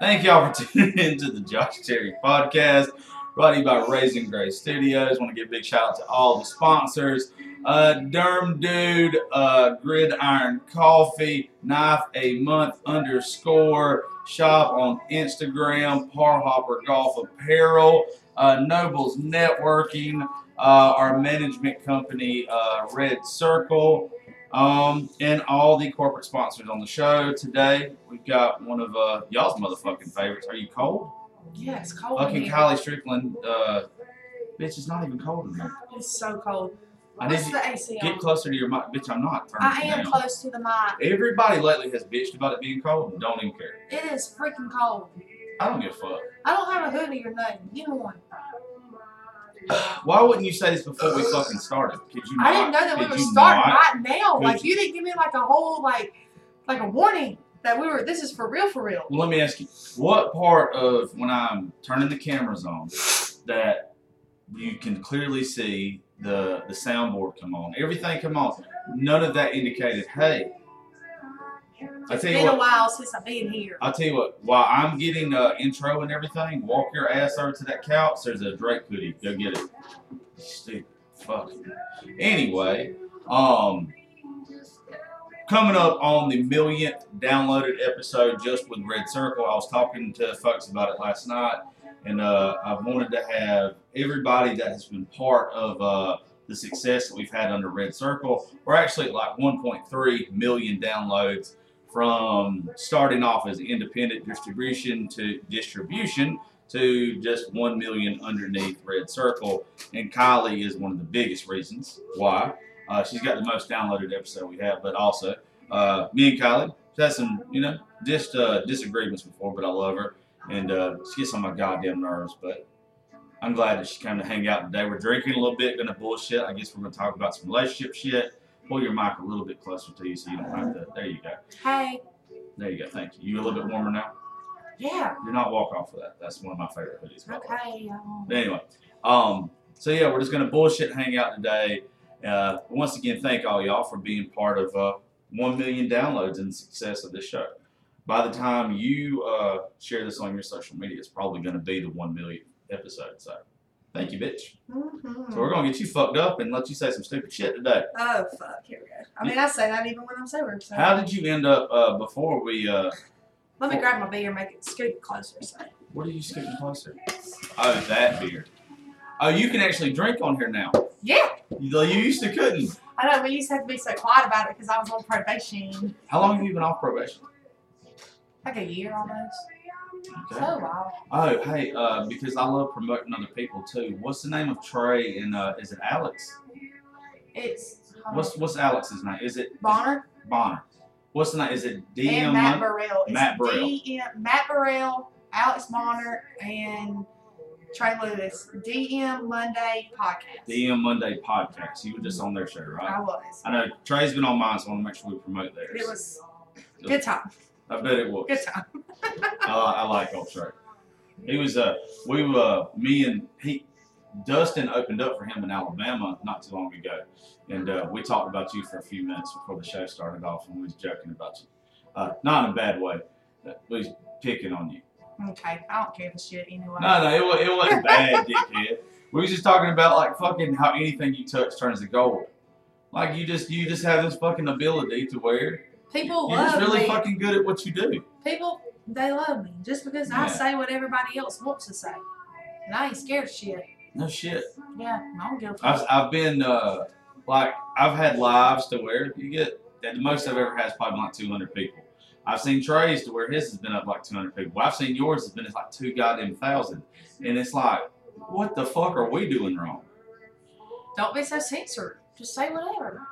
Thank y'all for tuning in to the Josh Terry podcast, brought to you by Raising Grace Studios. Want to give a big shout out to all the sponsors. Uh, Derm Dude, uh, Gridiron Coffee, Knife a Month underscore, shop on Instagram, Par Hopper Golf Apparel, uh, Nobles Networking, uh, our management company, uh, Red Circle, um, and all the corporate sponsors on the show today. We've got one of uh, y'all's motherfucking favorites. Are you cold? Yeah, it's cold Fucking. Kylie Strickland. Uh, bitch, it's not even cold in here. It's so cold. I need the AC Get on? closer to your mic. Bitch, I'm not I am down. close to the mic. Everybody lately has bitched about it being cold and don't even care. It is freaking cold. I don't give a fuck. I don't have a hoodie or nothing. Give me one. Why wouldn't you say this before we fucking started? Could you? I didn't know that we were you starting not? right now. Could Like you didn't give me like a whole like like a warning that we were. This is for real, for real. Well, let me ask you, what part of when I'm turning the cameras on that you can clearly see the the soundboard come on, everything come on, none of that indicated, hey. I It's tell you been a what, while since I've been here. I'll tell you what, while I'm getting uh, intro and everything, walk your ass over to that couch. There's a Drake hoodie. Go get it. Stupid fuck. Anyway, um, coming up on the millionth downloaded episode just with Red Circle, I was talking to folks about it last night, and uh, I wanted to have everybody that has been part of uh, the success that we've had under Red Circle. We're actually at like 1.3 million downloads from starting off as independent distribution to distribution to just 1 million underneath Red Circle. And Kylie is one of the biggest reasons why. Uh, she's got the most downloaded episode we have, but also uh, me and Kylie she's had some, you know, just uh, disagreements before, but I love her. And uh, she gets on my goddamn nerves, but I'm glad that she came to hang out today. We're drinking a little bit, gonna bullshit. I guess we're gonna talk about some relationship shit. Pull your mic a little bit closer to you so you don't have to. There you go. Hey, There you go. Thank you. You a little bit warmer now? yeah, You're not walk off of that. That's one of my favorite hoodies. okay. But anyway, um, so yeah, we're just gonna bullshit hang out today. Uh, once again, thank all y'all for being part of uh, one million downloads and success of this show. By the time you uh, share this on your social media, it's probably gonna be the 1 million episode. So, thank you, bitch. mhm. So we're gonna get you fucked up and let you say some stupid shit today. Oh fuck! Here we go. I mean, I say that even when I'm sober. So. How did you end up uh, before we? Uh, Let me grab my beer, make it scoot closer. So. what are you scooting closer? Oh, that beer. Oh, you can actually drink on here now. Yeah, You, you used to couldn't. I know. We used to have to be so quiet about it because I was on probation, How long have you been off probation? like a year almost. Okay. So a. Oh, hey, uh, because I love promoting other people too. What's the name of Trey and uh, is it Alex? It's What's what's Alex's name? Is it Bonner Bonner? What's the name? Is it DM? and Matt Burrell. It's Matt Burrell. DM, Matt Burrell, Alex Bonner, and Trey Lewis. DM Monday podcast. DM Monday podcast. You were just on their show, right? I was. I know Trey's been on mine, so I want to make sure we promote theirs. It was good time. I bet it was. Good time. I, I like old Trey. He was uh we uh me and he Dustin opened up for him in Alabama not too long ago, and uh, we talked about you for a few minutes before the show started off, and we was joking about you, uh, not in a bad way. We was picking on you. Okay, I don't care the shit anyway. No, no, it, wa- it wasn't bad, dickhead. We was just talking about like fucking how anything you touch turns to gold. Like you just you just have this fucking ability to where People you're love just really me. fucking good at what you do. People, they love me just because Yeah. I say what everybody else wants to say, and I ain't scared of shit. No shit. Yeah, I don't give a I've, fuck. I've been uh, like I've had lives to where you get at the most I've ever had is probably like 200 people. I've seen Trey's to where his has been up like 200 people. I've seen yours has been like two goddamn thousand, and it's like, what the fuck are we doing wrong? Don't be so censored. Just say whatever.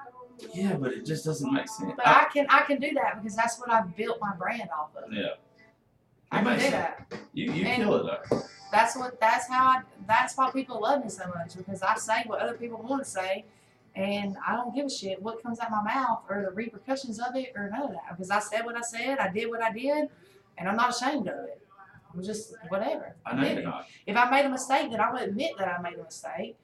Yeah, but it just doesn't make sense. But I can, I can do that because that's what I've built my brand off of. yeah, I can do sense. that. you you And- kill it though. That's what. That's how. I, that's why people love me so much because I say what other people want to say, and I don't give a shit what comes out my mouth or the repercussions of it or none of that because I said what I said, I did what I did, and I'm not ashamed of it. I'm just whatever. I know you're not. If I made a mistake, then I would admit that I made a mistake.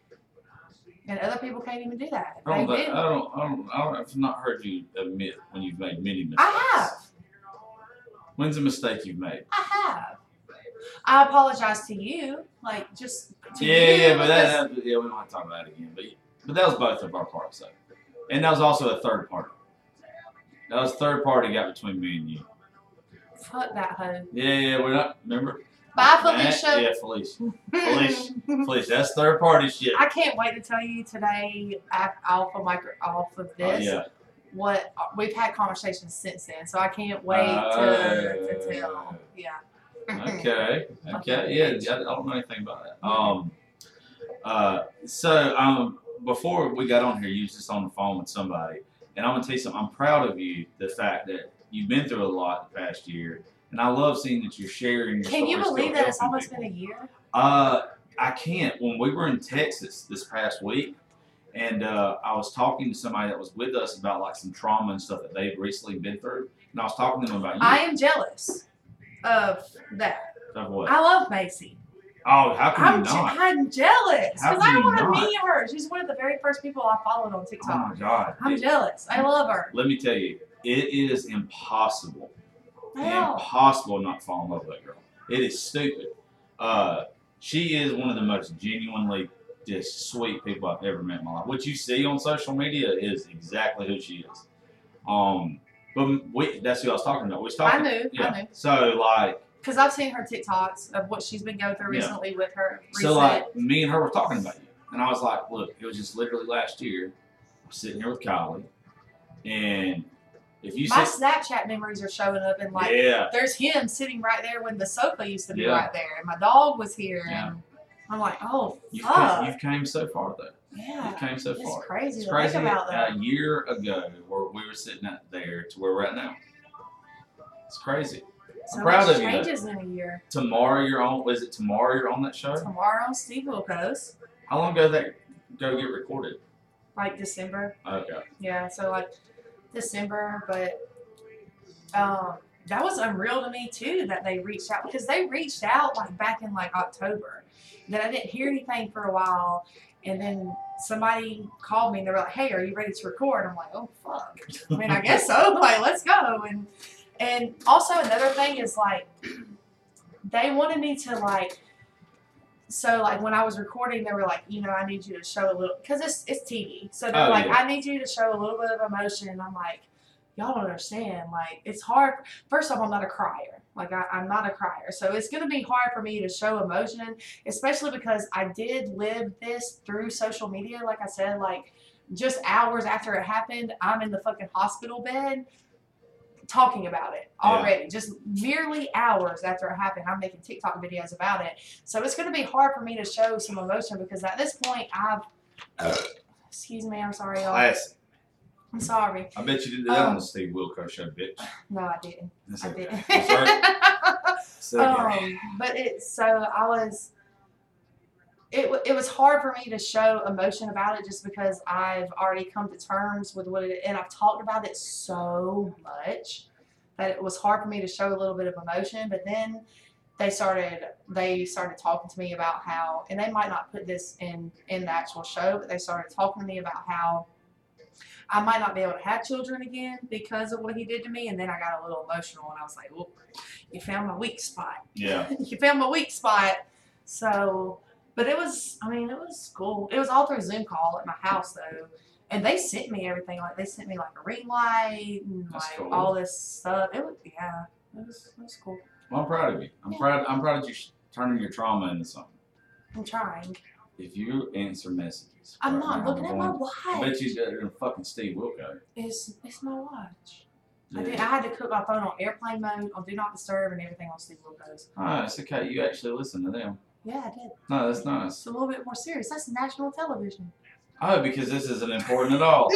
And other people can't even do that. I don't, I don't, I don't, I don't, I've not heard you admit when you've made many mistakes. I have. When's a mistake you've made? I have. I apologize to you, like just to Yeah, you. yeah, but that, that yeah, we don't have to talk about that again. But but that was both of our parts though, and that was also a third party. That was third party got between me and you. fuck that hoe. Yeah, yeah, we're not remember. Bye, Felicia. Yeah, Felicia. Felicia. Felicia, that's third party shit. I can't wait to tell you today, off of micro, off of Oh, this, yeah. what we've had conversations since then. So I can't wait to, to tell. Uh, Yeah. Okay. Okay. Yeah, I I don't know anything about that. Um. Uh. So um. Before we got on here, you was just on the phone with somebody, and I'm gonna tell you something. I'm proud of you. The fact that you've been through a lot the past year, and I love seeing that you're sharing. Your Can you believe that it's almost people. been a year? Uh, I can't. When we were in Texas this past week, and uh, I was talking to somebody that was with us about like some trauma and stuff that they've recently been through, and I was talking to them about you. I am jealous of that. of what? I love Macy. oh, how can I'm, you je- not? I'm jealous because I want to meet her. She's one of the very first people I followed on TikTok. Oh my god! I'm It- jealous. I love her. let me tell you, it is impossible. Impossible not fall in love with that girl. It is stupid. Uh, she is one of the most genuinely just sweet people I've ever met in my life. What you see on social media is exactly who she is. Um, but we, that's who I was talking about. We was I talking. knew. yeah. I knew. So like, Because I've seen her TikToks of what she's been going through Yeah. recently with her. so like, me and her were talking about you, and I was like, look, it was just literally last year. I was sitting here with Kylie, and if you my Snapchat memories are showing up and like yeah, there's him sitting right there when the sofa used to be Yeah. right there, and my dog was here, Yeah. and I'm like, oh you've fuck, come, you've came so far though. yeah, You've came so it's far. crazy It's to crazy think about that. a year ago where we were sitting at there to where we're at now. It's crazy. so I'm proud much of you, though. changes in a year. Tomorrow you're on. Was it tomorrow you're on that show? Tomorrow, Steve Wilkos, How long ago that go get recorded? like December. Okay. Yeah, so like December, but um, that was unreal to me too that they reached out because they reached out like back in like October. Then I didn't hear anything for a while, and then somebody called me and they were like, "Hey, are you ready to record?" I'm like, "Oh fuck." I mean, I guess so. Like, let's go. And and also another thing is like they wanted me to like. So like when I was recording, they were like, you know, I need you to show a little because it's it's TV. So they're Oh, like, yeah. I need you to show a little bit of emotion. And I'm like, y'all don't understand. Like it's hard. First off, I'm not a crier. Like I, I'm not a crier. So it's gonna be hard for me to show emotion, especially because I did live this through social media. Like I said, like just hours after it happened, I'm in the fucking hospital bed talking about it Yeah. already. Just merely hours after it happened, I'm making TikTok videos about it. So it's going to be hard for me to show some emotion because at this point, I've. Excuse me, I'm sorry, y'all. Classic. I'm sorry. I bet you did that on Um, the Steve Wilco show, bitch. No, I didn't. That's I okay. didn't. That's right. So, um, but it's so I was. It, it was hard for me to show emotion about it just because I've already come to terms with what it and I've talked about it so much that it was hard for me to show a little bit of emotion. But then they started they started talking to me about how and they might not put this in in the actual show, but they started talking to me about how I might not be able to have children again because of what he did to me. And then I got a little emotional and I was like, well, you found my weak spot. yeah. you found my weak spot. So, but it was, I mean, it was cool. It was all through Zoom call at my house though. And they sent me everything. Like they sent me like a ring light and That's like cool. all this stuff. It was, yeah, it was, it was cool. Well, I'm proud of you. I'm Yeah. proud. I'm proud of you turning your trauma into something. I'm trying. If you answer messages, I'm not now, looking at my going- I bet you it in fucking Steve Wilco. It's, it's my watch. I, Yeah. did, I had to put my phone on airplane mode, on do not disturb, and everything on Steve Wilkos. Oh, ah, it's okay. You actually listen to them. Yeah, I did. No, that's nice. It's a little bit more serious. That's national television. Oh, because this isn't important at all.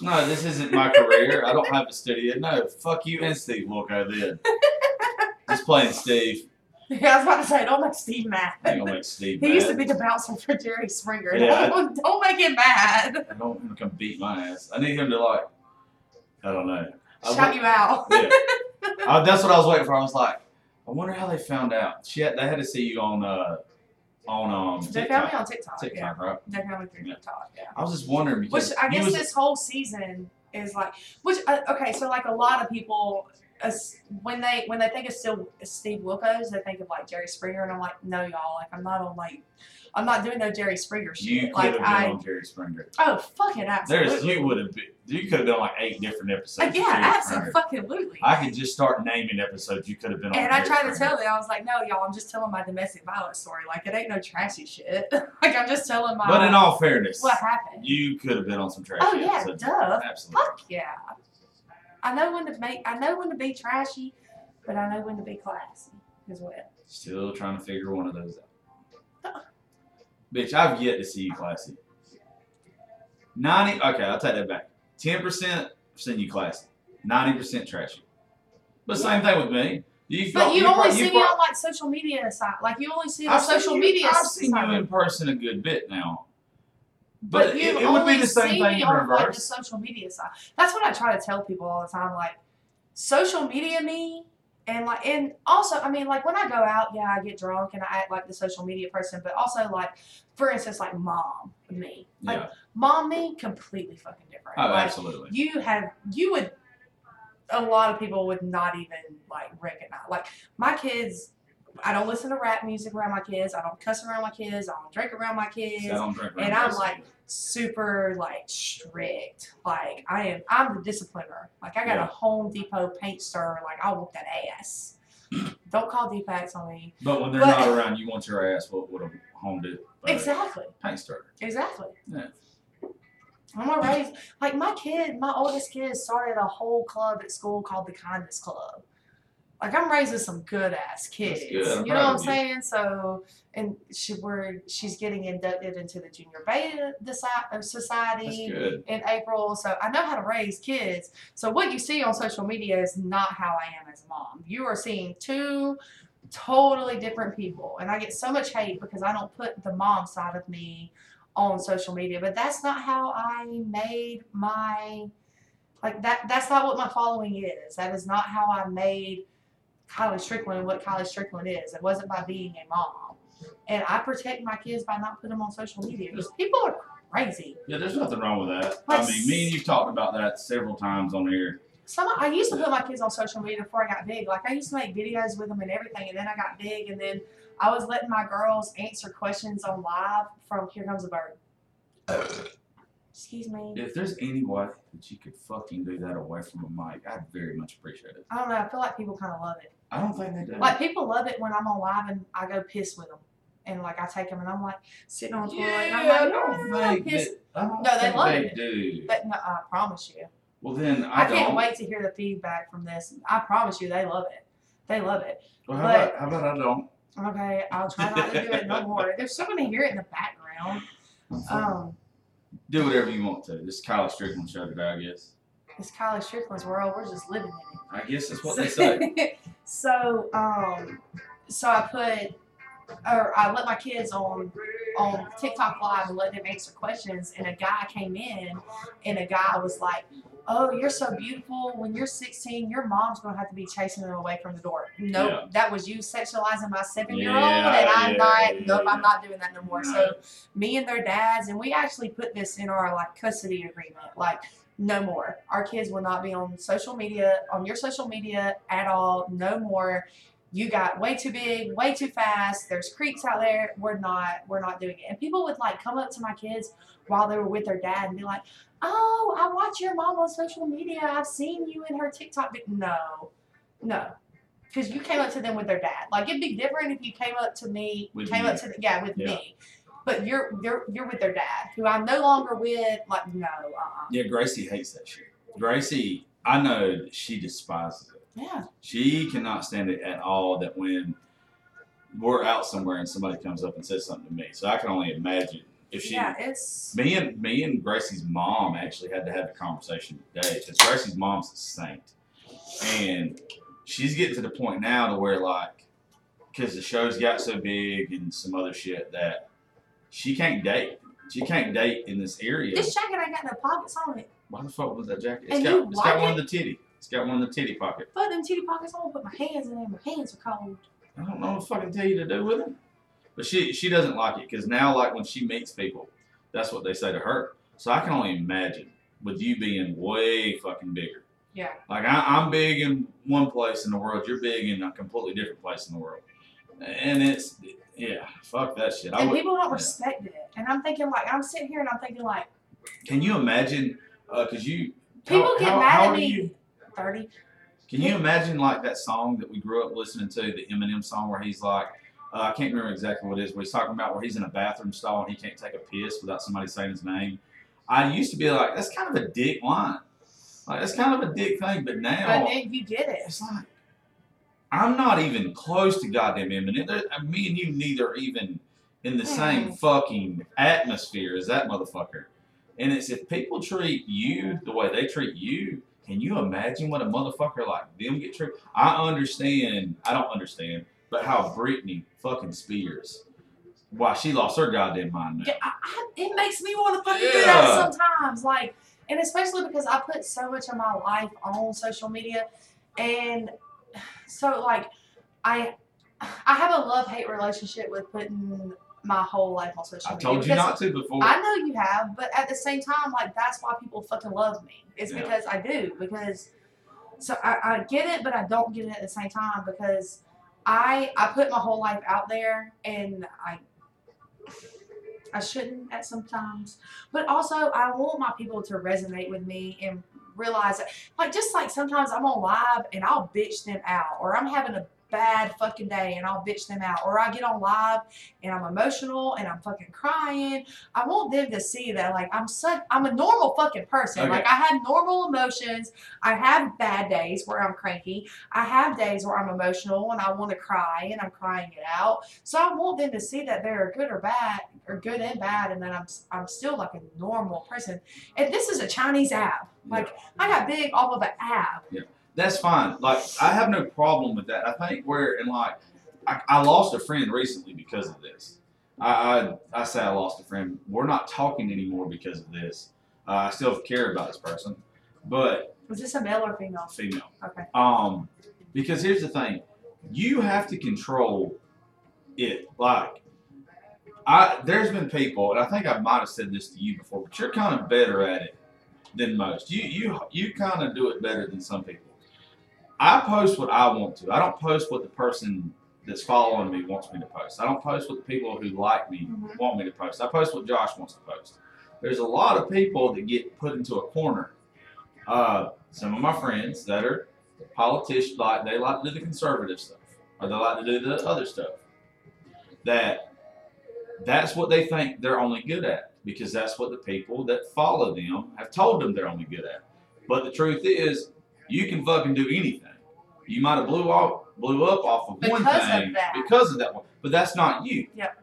No, this isn't my career. I don't have a studio. No, fuck you and Steve Wilco then. Just playing Steve. Yeah, I was about to say, don't make Steve mad. I gonna make Steve He used to be the bouncer for Jerry Springer. Yeah, Don't, don't make him mad. I don't want him to come beat my ass. I need him to like. I don't know. I Shout wa- you out. yeah. Uh, that's what I was waiting for. I was like, I wonder how they found out. She had, they had to see you on uh on um They found me TikTok. on TikTok. TikTok, Yeah. right? They found me through Yeah. TikTok. Yeah. I was just wondering Which because I guess was, this whole season is like, which uh, okay, so like a lot of people as, when they when they think of still Steve Wilkos, they think of like Jerry Springer, and I'm like, no, y'all, like I'm not on like, I'm not doing no Jerry Springer shit. You could like have been I, on Jerry Springer. oh fucking absolutely. There's you would have been. You could have done like eight different episodes. Uh, yeah, Jerry Springer. absolutely. I could just start naming episodes you could have been on. And I tried to tell them, I was like, no, y'all, I'm just telling my domestic violence story. Like, it ain't no trashy shit. like, I'm just telling my. But in all fairness, what happened. you could have been on some trash oh, yeah, episodes. duh. Absolutely. Fuck yeah. I know when to make, I know when to be trashy, but I know when to be classy as well. Still trying to figure one of those out. Bitch, I've yet to see you classy. Ninety. Okay, I'll take that back. Ten percent seen you classy. Ninety percent trashy. But same thing with me. You, But you, only you see me pro- on like social media side. Like you only see the I've social you- media I've seen side. you in person a good bit now. But, But, you it, it would be the same thing on like the social media side. That's what I try to tell people all the time. Like social media me and like and also I mean like when I go out, yeah, I get drunk and I act like the social media person, but also like for instance like mom me. Like Yeah. mom me completely fucking different. Oh, like absolutely. you have you would a lot of people would not even like recognize like my kids I don't listen to rap music around my kids. I don't cuss around my kids. I don't drink around my kids So I and I'm like super like strict. Like I am I'm the discipliner. Like I got Yeah. a Home Depot paint stirrer, like I'll whoop that ass. Don't call DFACS on me. But when they're but- not around, you want your ass. What would a home do? Uh, Exactly. Paint starter. Exactly. Yeah. I'm gonna raise like my kid, my oldest kid started a whole club at school called the Kindness Club. Like I'm raising some good ass kids. good. You know what I'm you. saying? So and she we're she's getting inducted into the Junior Beta uh, Society. in April. So I know how to raise kids. So what you see on social media is not how I am as a mom. You are seeing two totally different people. And I get so much hate because I don't put the mom side of me on social media. But that's not how I made my like that that's not what my following is. That is not how I made Kylie Strickland what Kylie Strickland is. It wasn't by being a mom. And I protect my kids by not putting them on social media because people are crazy. Yeah, there's nothing wrong with that. I mean, me and you've talked about that several times on here. Some I used to put my kids on social media before I got big. Like I used to make videos with them and everything, and then I got big, and then I was letting my girls answer questions on live from Here Comes a Bird. Excuse me. If there's any way that you could fucking do that away from a mic, I'd very much appreciate it. I don't know. I feel like people kind of love it. I don't think they do. Like people love it when I'm on live and I go piss with them, and like I take them and I'm like sitting on the toilet and I'm yeah, I like, don't "Yeah, think piss. that, I don't No, they love they it. do. But no, I promise you. well, then I, I, can't wait to hear the feedback from this. I promise you, they love it. They love it. Well, how, but- about, how about I don't? Okay, I'll try not to do it no more. Gonna hear it in the background. Um, do whatever you want to. This is Kylie Strickland show today, I guess. It's Kylie Strickland's world. We're just living in it. I guess that's what they say. so, um, so I put, or I let my kids on on TikTok live and let them answer questions. And a guy came in, and a guy was like, "Oh, you're so beautiful. When you're 16, your mom's gonna have to be chasing them away from the door." Nope, Yeah. that was you sexualizing my seven year old, and I'm yeah, not. yeah, nope. I'm not doing that no more. No. So, me and their dads, and we actually put this in our like custody agreement, like. No more. Our kids will not be on social media, on your social media at all. No more you got way too big, way too fast. There's creeps out there. We're not, we're not doing it. And people would like come up to my kids while they were with their dad and be like, "Oh, I watch your mom on social media. I've seen you in her TikTok." vid-" No, no, because you came up to them with their dad. Like it'd be different if you came up to me, With came you. up to the, yeah with Yeah. me. But you're you're you're with their dad, who I'm no longer with. Like no, uh, uh Yeah, Gracie hates that shit. Gracie, I know she despises it. yeah, She cannot stand it at all that when we're out somewhere and somebody comes up and says something to me. So I can only imagine if she yeah, it's me and me and Gracie's mom actually had to have a conversation today because Gracie's mom's a saint, and she's getting to the point now to where like, because the show's got so big and some other shit that she can't date. She can't date in this area. this jacket ain't got no pockets on it. Why the fuck was that jacket? It's And got it's got like one in the titty. It's got one in the titty pocket. Fuck them titty pockets on. Put my hands in there. My hands are cold. I don't know what to fucking tell you to do with it. But she she doesn't like it because now like when she meets people, that's what they say to her. So I can only imagine with you being way fucking bigger Yeah. Like I, I'm big in one place in the world, you're big in a completely different place in the world, and it's yeah, fuck that shit. I And would, people don't yeah. respect it. And I'm thinking like I'm sitting here and I'm thinking like Can you imagine? Because you people how, get how, mad how at me. you? Thirty. Can you imagine like that song that we grew up listening to, the Eminem song where he's like, uh, I can't remember exactly what it is, but he's talking about where he's in a bathroom stall and he can't take a piss without somebody saying his name. I used to be like, that's kind of a dick line. Like that's kind of a dick thing, but now But then you get it. it's like I'm not even close to goddamn Eminem. There, uh, me and you neither even in the same Mm. fucking atmosphere as that motherfucker. And it's if people treat you the way they treat you, can you imagine what a motherfucker like them get treated? I understand. I don't understand, but how Britney fucking Spears, why she lost her goddamn mind now. Yeah, I, I, it makes me want to fucking do that sometimes. Like, and especially because I put so much of my life on social media, and so like, I I have a love hate relationship with putting my whole life on social I media. told you not to before. I know you have, but at the same time, like that's why people fucking love me. It's Yeah. because I do. Because so I, I get it, but I don't get it at the same time because I I put my whole life out there and I I shouldn't at sometimes. But also I want my people to resonate with me and realize that like just like sometimes I'm on live and I'll bitch them out or I'm having a bad fucking day and I'll bitch them out or I get on live and I'm emotional and I'm fucking crying. I want them to see that like I'm such I'm a normal fucking person. Okay. Like I have normal emotions. I have bad days where I'm cranky. I have days where I'm emotional and I want to cry and I'm crying it out. So I want them to see that they're good or bad or good and bad and that I'm I'm still like a normal person. And this is a Chinese app. Like I got big off of an app. That's fine. Like I have no problem with that. I think where and like I, I lost a friend recently because of this. I, I I say I lost a friend. We're not talking anymore because of this. Uh, I still care about this person, but Was this a male or female? female. Okay. Um, because here's the thing, you have to control it. Like, I there's been people, and I think I might have said this to you before, but you're kind of better at it than most. You you you kind of do it better than some people. I post what I want to. I don't post what the person that's following me wants me to post. I don't post what the people who like me Mhm. want me to post. I post what Josh wants to post. There's a lot of people that get put into a corner. Uh, some of my friends that are politicians, like they like to do the conservative stuff, or they like to do the other stuff. That that's what they think they're only good at because that's what the people that follow them have told them they're only good at. But the truth is, you can fucking do anything. You might have blew off, blew up off of one Because of thing that. because of that one, but that's not you. Yep.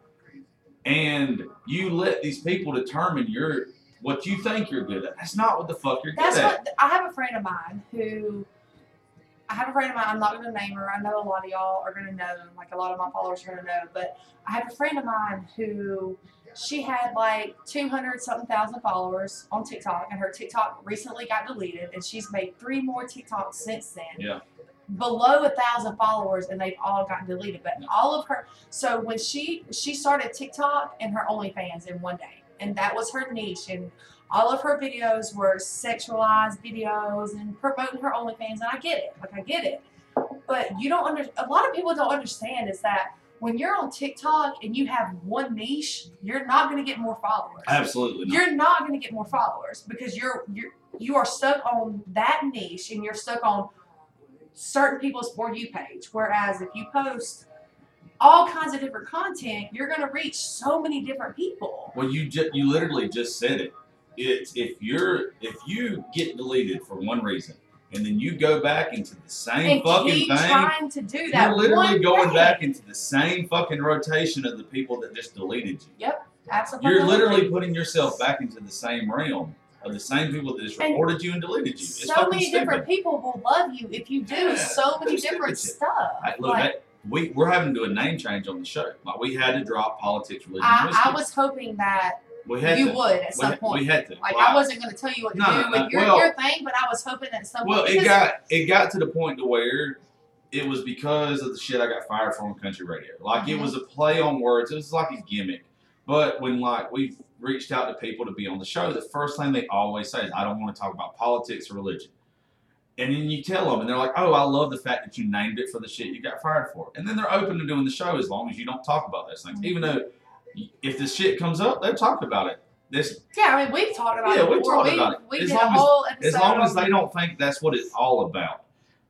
And you let these people determine your what you think you're good at. That's not what the fuck you're That's good at. I have a friend of mine who I have a friend of mine. I'm not going to name her. I know a lot of y'all are going to know. Like a lot of my followers are going to know. But I have a friend of mine who she had like 200 something thousand followers on TikTok, and her TikTok recently got deleted, and she's made three more TikToks since then. Yeah. Below a thousand followers, and they've all gotten deleted. But all of her, so when she she started TikTok and her OnlyFans in one day, and that was her niche, and all of her videos were sexualized videos and promoting her OnlyFans, and I get it. Like I get it. But you don't under a lot of people don't understand is that when you're on TikTok and you have one niche, you're not gonna get more followers. Absolutely not. You're not gonna get more followers because you're you're you are stuck on that niche and you're stuck on certain people's for you page. Whereas if you post all kinds of different content, you're gonna reach so many different people. Well, you ju- you literally just said it. It's if you're if you get deleted for one reason and then you go back into the same and fucking keep thing, trying to do that. you're literally going thing. back into the same fucking rotation of the people that just deleted you. Yep, absolutely. You're literally putting yourself back into the same realm of the same people that just reported you and deleted you. It's so many stupid. different people will love you if you do Yeah, so many different shit. stuff. I, look, like, that, we we're having to do a name change on the show. Like we had to drop politics, religion, I. I was hoping that we had you to. would at we, some point. we had to. like Well, I wasn't going to tell you what to No, do with no, your, well- your thing, but I was hoping that some Well, it got it got to the point to where it was because of the shit I got fired from country radio. Like it Mhm. was a play on words. It was like a gimmick. But when like we've reached out to people to be on the show, the first thing they always say is, "I don't want to talk about politics or religion." and then you tell them, and they're like, "Oh, I love the fact that you named it for the shit you got fired for." And then they're open to doing the show as long as you don't talk about those things. Even mm-hmm. though if the shit comes up, they'll talk about it. This Yeah, I mean, we've talked about Yeah, it we've before. talked we, about it. We As did long a as- whole episode as long as they don't think that's what it's all about.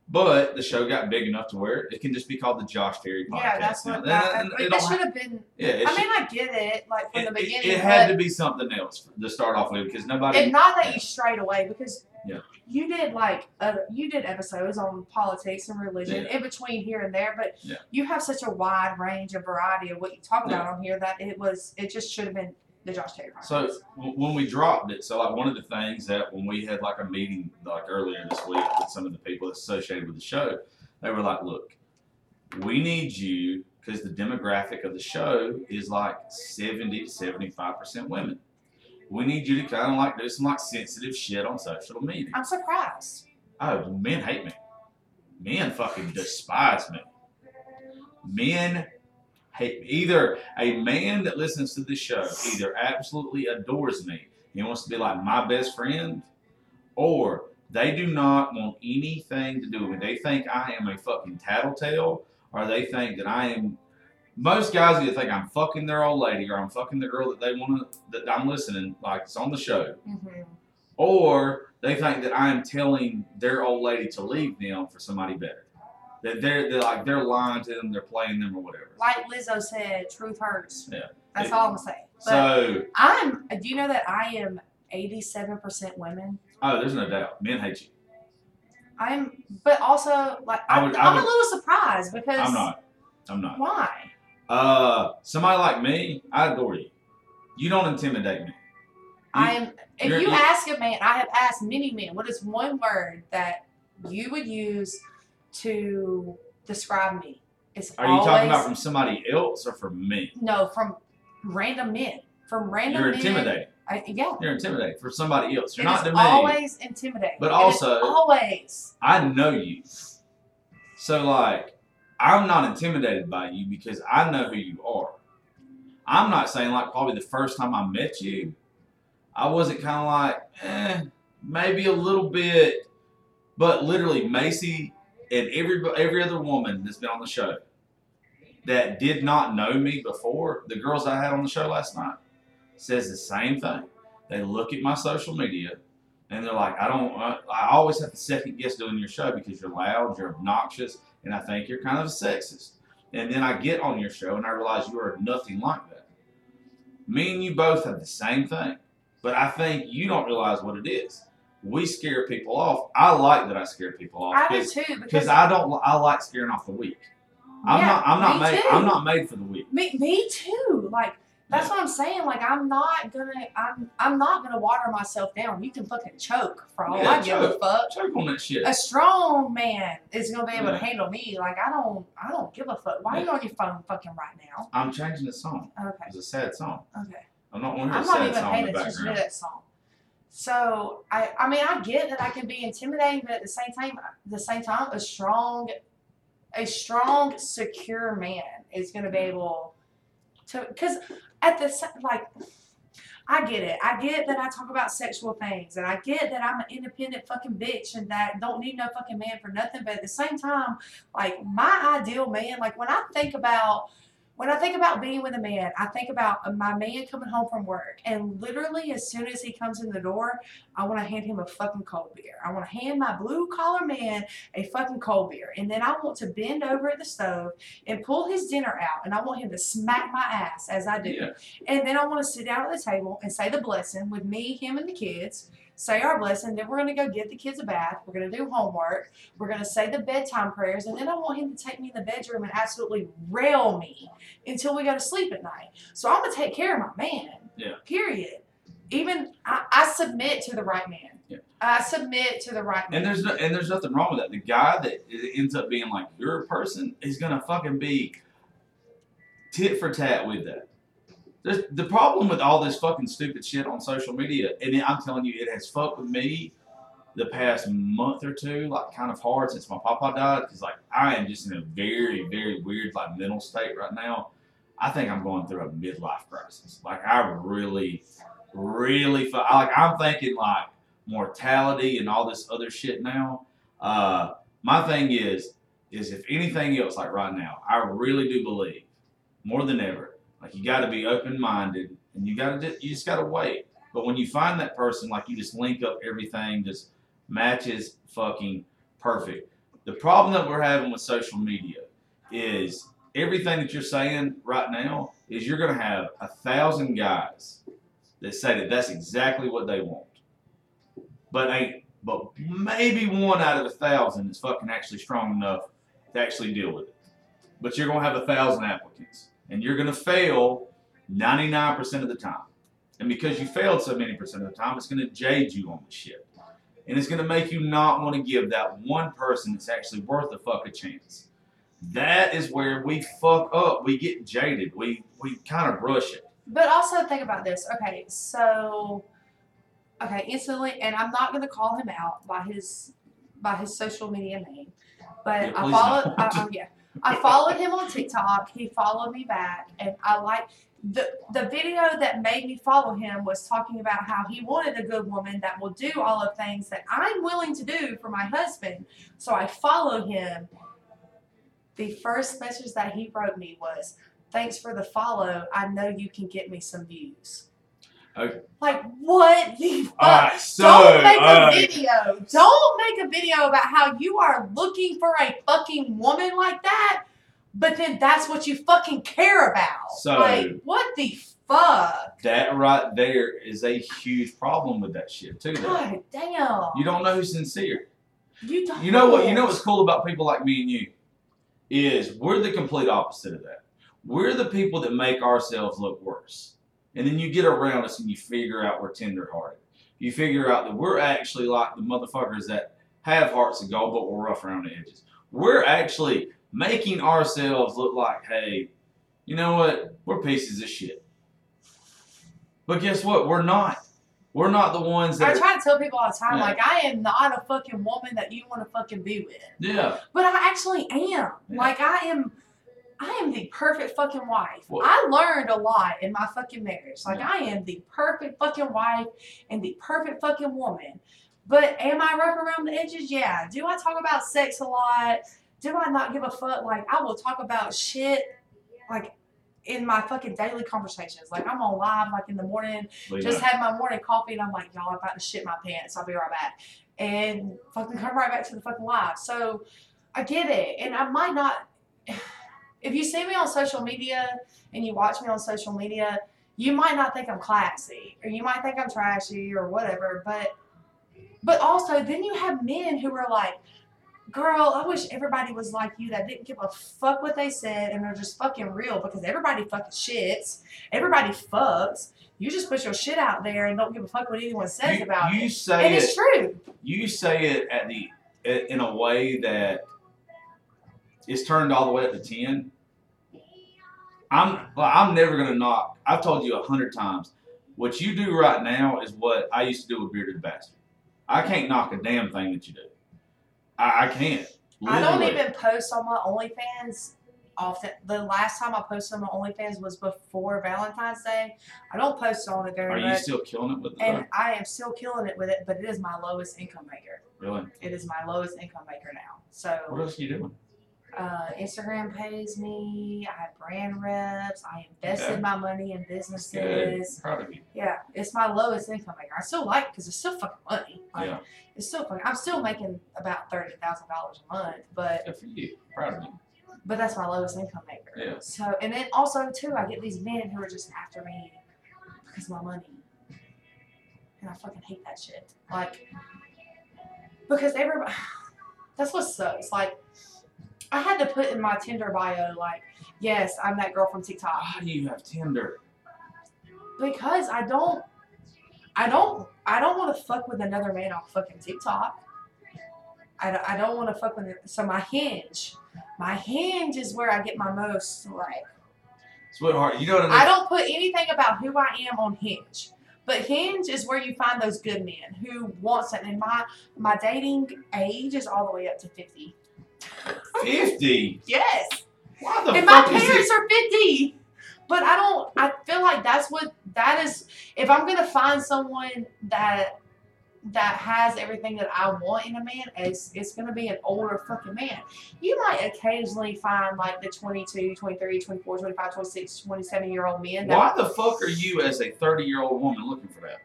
But the show got big enough to where it can just be called the Josh Terry podcast. Yeah, that's what And- that. and It, it should have been. yeah, it I should- mean, I get it, like from it, the beginning. it had to be something else to start off with because nobody. And not that you strayed away because Yeah. you did like uh, you did episodes on politics and religion in between here and there, but Yeah. you have such a wide range of variety of what you talk about on here that it was it just should have been the Josh Terry. So w- when we dropped it, so like one of the things that when we had like a meeting like earlier this week with some of the people associated with the show, they were like, "Look, we need you because the demographic of the show is like seventy to seventy-five percent women. We need you to kind of like do some like sensitive shit on social media. I'm surprised. Oh, men hate me. Men fucking despise me. Men hate me. Either a man that listens to this show either absolutely adores me, he wants to be like my best friend, or they do not want anything to do with me. They think I am a fucking tattletale, or they think that I am. Most guys either think I'm fucking their old lady, or I'm fucking the girl that they want to that I'm listening like it's on the show hmm or they think that I am telling their old lady to leave them for somebody better. That they're, they're like they're lying to them, they're playing them or whatever. Like Lizzo said, truth hurts. Yeah. That's all I'm saying. But So I'm. Do you know that I am 87% women? oh, there's no doubt, men hate you. I'm, but also like I I'm, would- I I'm would- a little surprised because I'm not. I'm not. Why? Uh, somebody like me, I adore you. You don't intimidate me. I'm. If you- ask a man, I have asked many men, what is one word that you would use to describe me? It's Are you always talking about from somebody else or from me? no from random men. From random You're men. intimidating. I, yeah. You're intimidating for somebody else. You're It not is to me. always intimidating. But It also- always. I know you. So like I'm not intimidated by you because I know who you are. I'm not saying like probably the first time I met you, I wasn't kind of like, eh, maybe a little bit, but literally Macy and every every other woman that's been on the show that did not know me before, the girls I had on the show last night, says the same thing. They look at my social media and they're like, I don't, I, I always have to second guess doing your show because you're loud, you're obnoxious, and I think you're kind of a sexist. And then I get on your show and I realize you are nothing like that. Me and you both have the same thing, but I think you don't realize what it is. We scare people off. I like that I scare people off I do because too because I don't. I like scaring off the weak. I'm yeah, not. I'm not made. Too. I'm not made for the weak. Me, me too. Like that's what I'm saying. Like I'm not gonna. I'm. I'm not gonna water myself down. You can fucking choke for all Yeah, I give a fuck. Choke on that shit. A strong man is gonna be able Yeah. to handle me. Like I don't. I don't give a fuck. Why are you on your phone fucking right now? I'm changing the song. Okay. It's a sad song. Okay. I'm not to hear I'm not sad even paying attention to that song. So I, I mean, I get that I can be intimidating, but at the same time, the same time, a strong, a strong, secure man is going to be mm-hmm. able to, because at the like, I get it. I get that I talk about sexual things, and I get that I'm an independent fucking bitch, and that don't need no fucking man for nothing. But at the same time, like my ideal man, like when I think about when I think about being with a man, I think about my man coming home from work, and literally as soon as he comes in the door, I want to hand him a fucking cold beer. I want to hand my blue collar man a fucking cold beer, and then I want to bend over at the stove and pull his dinner out, and I want him to smack my ass as I do. Yeah. And then I want to sit down at the table and say the blessing with me, him, and the kids. Say our blessing. Then we're gonna go get the kids a bath. We're gonna do homework. We're gonna say the bedtime prayers, and then I want him to take me in the bedroom and absolutely rail me until we go to sleep at night. So I'm gonna take care of my man. Yeah. Period. Even I, I submit to the right man. Yeah. I submit to the right man. And there's no, and there's nothing wrong with that. The guy that ends up being like your person is gonna fucking be tit for tat with that. There's, the problem with all this fucking stupid shit on social media, and it, I'm telling you, it has fucked with me the past month or two, like kind of hard since my papa died, because like I am just in a very, very weird like mental state right now. I think I'm going through a midlife crisis. Like I really, really, fu- like I'm thinking like mortality and all this other shit now. Uh, my thing is, is if anything else, like right now, I really do believe more than ever, like you got to be open minded and you got to you just got to wait. But when you find that person, like you just link up everything, just matches fucking perfect. The problem that we're having with social media is everything that you're saying right now is you're going to have a thousand guys that say that that's exactly what they want, but ain't but maybe one out of a thousand is fucking actually strong enough to actually deal with it. But you're gonna have a thousand applicants, and you're gonna fail 99% of the time. And because you failed so many percent of the time, it's gonna jade you on the shit. And it's gonna make you not want to give that one person that's actually worth a fuck a chance. That is where we fuck up. We get jaded. We we kind of rush it. But also think about this. Okay, so okay, instantly, and I'm not gonna call him out by his by his social media name, but Yeah, I followed. I, I- yeah, I followed him on TikTok. He followed me back, and I like the the video that made me follow him was talking about how he wanted a good woman that will do all of things that I'm willing to do for my husband. So I followed him. The first message that he wrote me was, "Thanks for the follow. I know you can get me some views." Okay. Like what the fuck? Alright, so Don't make a uh, video. Don't make a video about how you are looking for a fucking woman like that, but then that's what you fucking care about. So- like, what the fuck? that right there is a huge problem with that shit too. Though. God damn. You don't know who's sincere. You don't. You know what? You know what's cool about people like me and you is we're the complete opposite of that. We're the people that make ourselves look worse, and then you get around us and you figure out we're tenderhearted. You figure out that we're actually like the motherfuckers that have hearts of gold, but we're rough around the edges. We're actually making ourselves look like, hey, you know what? We're pieces of shit. But guess what? We're not. We're not the ones that. I try to tell people all the time, Yeah. like, I am not a fucking woman that you want to fucking be with. yeah. But I actually am. Yeah. Like I am I am the perfect fucking wife. Well- I learned a lot in my fucking marriage. Like Yeah. I am the perfect fucking wife and the perfect fucking woman. But am I rough around the edges? Yeah. Do I talk about sex a lot? Do I not give a fuck? Like I will talk about shit like in my fucking daily conversations. Like I'm on live like in the morning But just yeah. had my morning coffee and I'm like, y'all, I'm about to shit my pants. I'll be right back. And fucking come right back to the fucking live. So I get it. And I might not, if you see me on social media and you watch me on social media, you might not think I'm classy or you might think I'm trashy or whatever. But, but also then you have men who are like, girl, I wish everybody was like you that didn't give a fuck what they said and they're just fucking real because everybody fucking shits. Everybody fucks. You just put your shit out there and don't give a fuck what anyone says you, about you it. say And it. it's true. You say it at the in a way that it's turned all the way up to ten. I'm well, I'm never gonna knock. I've told you a hundred times. What you do right now is what I used to do with Bearded Bastard. I can't knock a damn thing that you do. I, I can't. I don't even post on my OnlyFans often. The last time I posted on my OnlyFans was before Valentine's Day. I don't post on it very Are you much. still killing it with it? and? I am still killing it with it, but it is my lowest income maker. Really? It is my lowest income maker now. So What else are you doing? Uh, Instagram pays me. I have brand reps. I invested Okay. my money in businesses. Proud of you. Yeah, it's my lowest income maker. I still like because it's still fucking money. Like, Yeah. It's still fucking. I'm still making about thirty thousand dollars a month, but Good for you. Proud of you. but that's my lowest income maker. Yeah. So and then also too, I get these men who are just after me because of my money, and I fucking hate that shit. Like because everybody. That's what sucks. Like I had to put in my Tinder bio like, yes, I'm that girl from TikTok Why do you have Tinder? because I don't. I don't. I don't want to fuck with another man on fucking TikTok. I don't, I don't want to fuck with it. So my hinge, my hinge is where I get my most like. Sweetheart, you know what I mean? I don't put anything about who I am on Hinge. But Hinge is where you find those good men who want something. My my dating age is all the way up to fifty. 50. Yes. Why the fuck? and my fuck is it? parents are fifty. But I don't I feel like that's what that is if I'm gonna find someone that that has everything that I want in a man, it's, it's going to be an older fucking man. You might occasionally find like the 22, 23, 24, 25, 26, 27 year old men. That, Why the fuck are you, as a 30 year old woman, looking for that?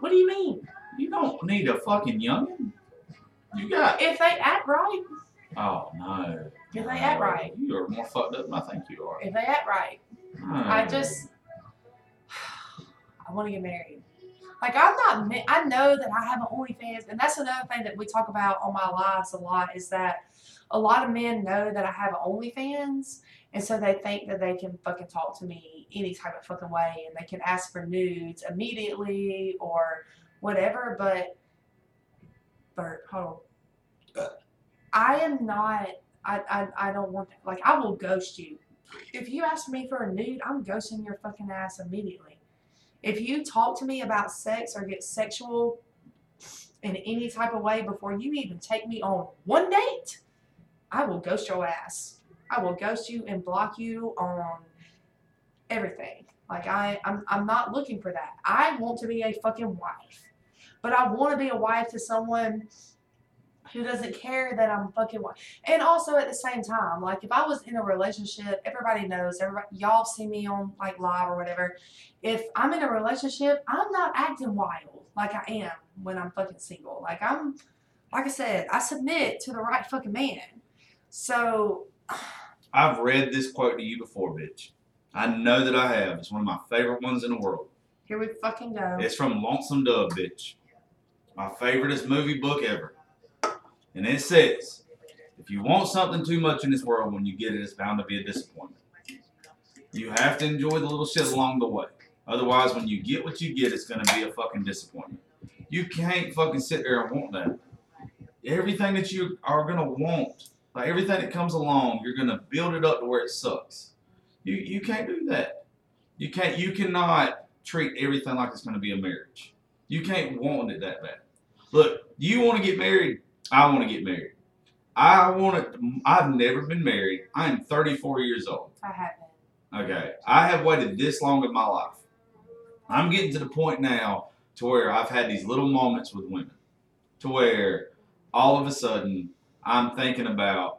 What do you mean? You don't need a fucking youngin. You got. If they act right, Oh no. If they act right. You are more fucked up than I think you are. if they act right, I just, I want to get married. Like I'm not, I know that I have an OnlyFans, and that's another thing that we talk about on my lives a lot is that a lot of men know that I have an OnlyFans, and so they think that they can fucking talk to me any type of fucking way, and they can ask for nudes immediately or whatever. But, Bert, hold on. I am not. I, I, I don't want that. Like I will ghost you. If you ask me for a nude, I'm ghosting your fucking ass immediately. If you talk to me about sex or get sexual in any type of way before you even take me on one date, I will ghost your ass. I will ghost you and block you on everything. Like I, I'm, I'm not looking for that. I want to be a fucking wife, but I want to be a wife to someone who doesn't care that I'm fucking wife. And also at the same time, like if I was in a relationship, everybody knows, everybody, y'all see me on like live or whatever. If I'm in a relationship, I'm not acting wild like I am when I'm fucking single. Like I'm, like I said, I submit to the right fucking man. So I've read this quote to you before, bitch. I know that I have. It's one of my favorite ones in the world. here we fucking go. It's from Lonesome Dove, bitch. My favoriteest movie book ever. And it says, if you want something too much in this world, when you get it, it's bound to be a disappointment. You have to enjoy the little shit along the way. Otherwise, when you get what you get, it's going to be a fucking disappointment. You can't fucking sit there and want that. Everything that you are going to want, like everything that comes along, you're going to build it up to where it sucks. You, you can't do that. You can't. You cannot treat everything like it's going to be a marriage. You can't want it that bad. Look, you want to get married. I want to get married. I want to. I've never been married. I am 34 years old. I haven't. Okay, I have waited this long in my life. I'm getting to the point now to where I've had these little moments with women, to where all of a sudden I'm thinking about,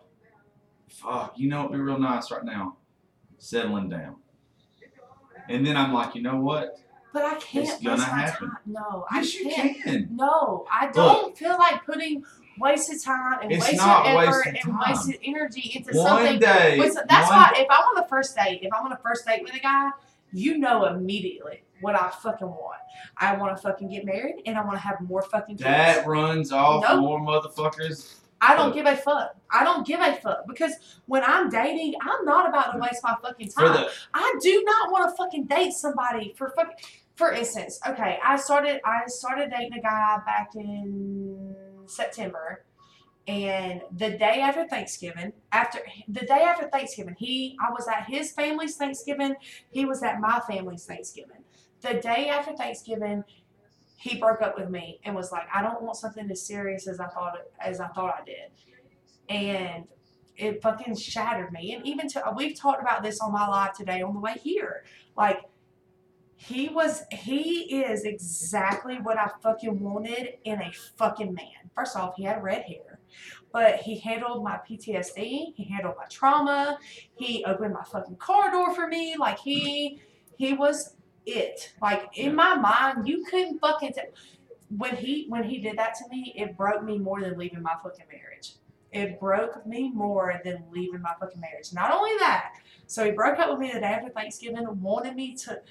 fuck, you know, it'd be real nice right now, settling down. And then I'm like, you know what? But I can't It's gonna happen. time. No, Yes, I you can't. can. No, I don't feel like putting wasted time and It's wasted not effort and time. wasted energy into One something. day, that's one why if I'm on a first date, if I'm on a first date with a guy, you know immediately what I fucking want. I want to fucking get married and I want to have more fucking kids. that runs off Nope. more motherfuckers. I don't give a fuck. I don't give a fuck because when I'm dating, I'm not about to waste my fucking time. the I do not want to fucking date somebody for fucking. For instance, okay, I started I started dating a guy back in September, and the day after Thanksgiving, after the day after Thanksgiving, he I was at his family's Thanksgiving, he was at my family's Thanksgiving. The day after Thanksgiving, he broke up with me and was like, I don't want something as serious as I thought as I thought I did, and it fucking shattered me. And even to we've talked about this on my live today on the way here, like he was he is exactly what I fucking wanted in a fucking man. First off, he had red hair. But he handled my PTSD, he handled my trauma, he opened my fucking car door for me. Like he he was it. Like in my mind, you couldn't fucking t- when he when he did that to me, it broke me more than leaving my fucking marriage. It broke me more than leaving my fucking marriage. Not only that, so he broke up with me the day after Thanksgiving, wanted me to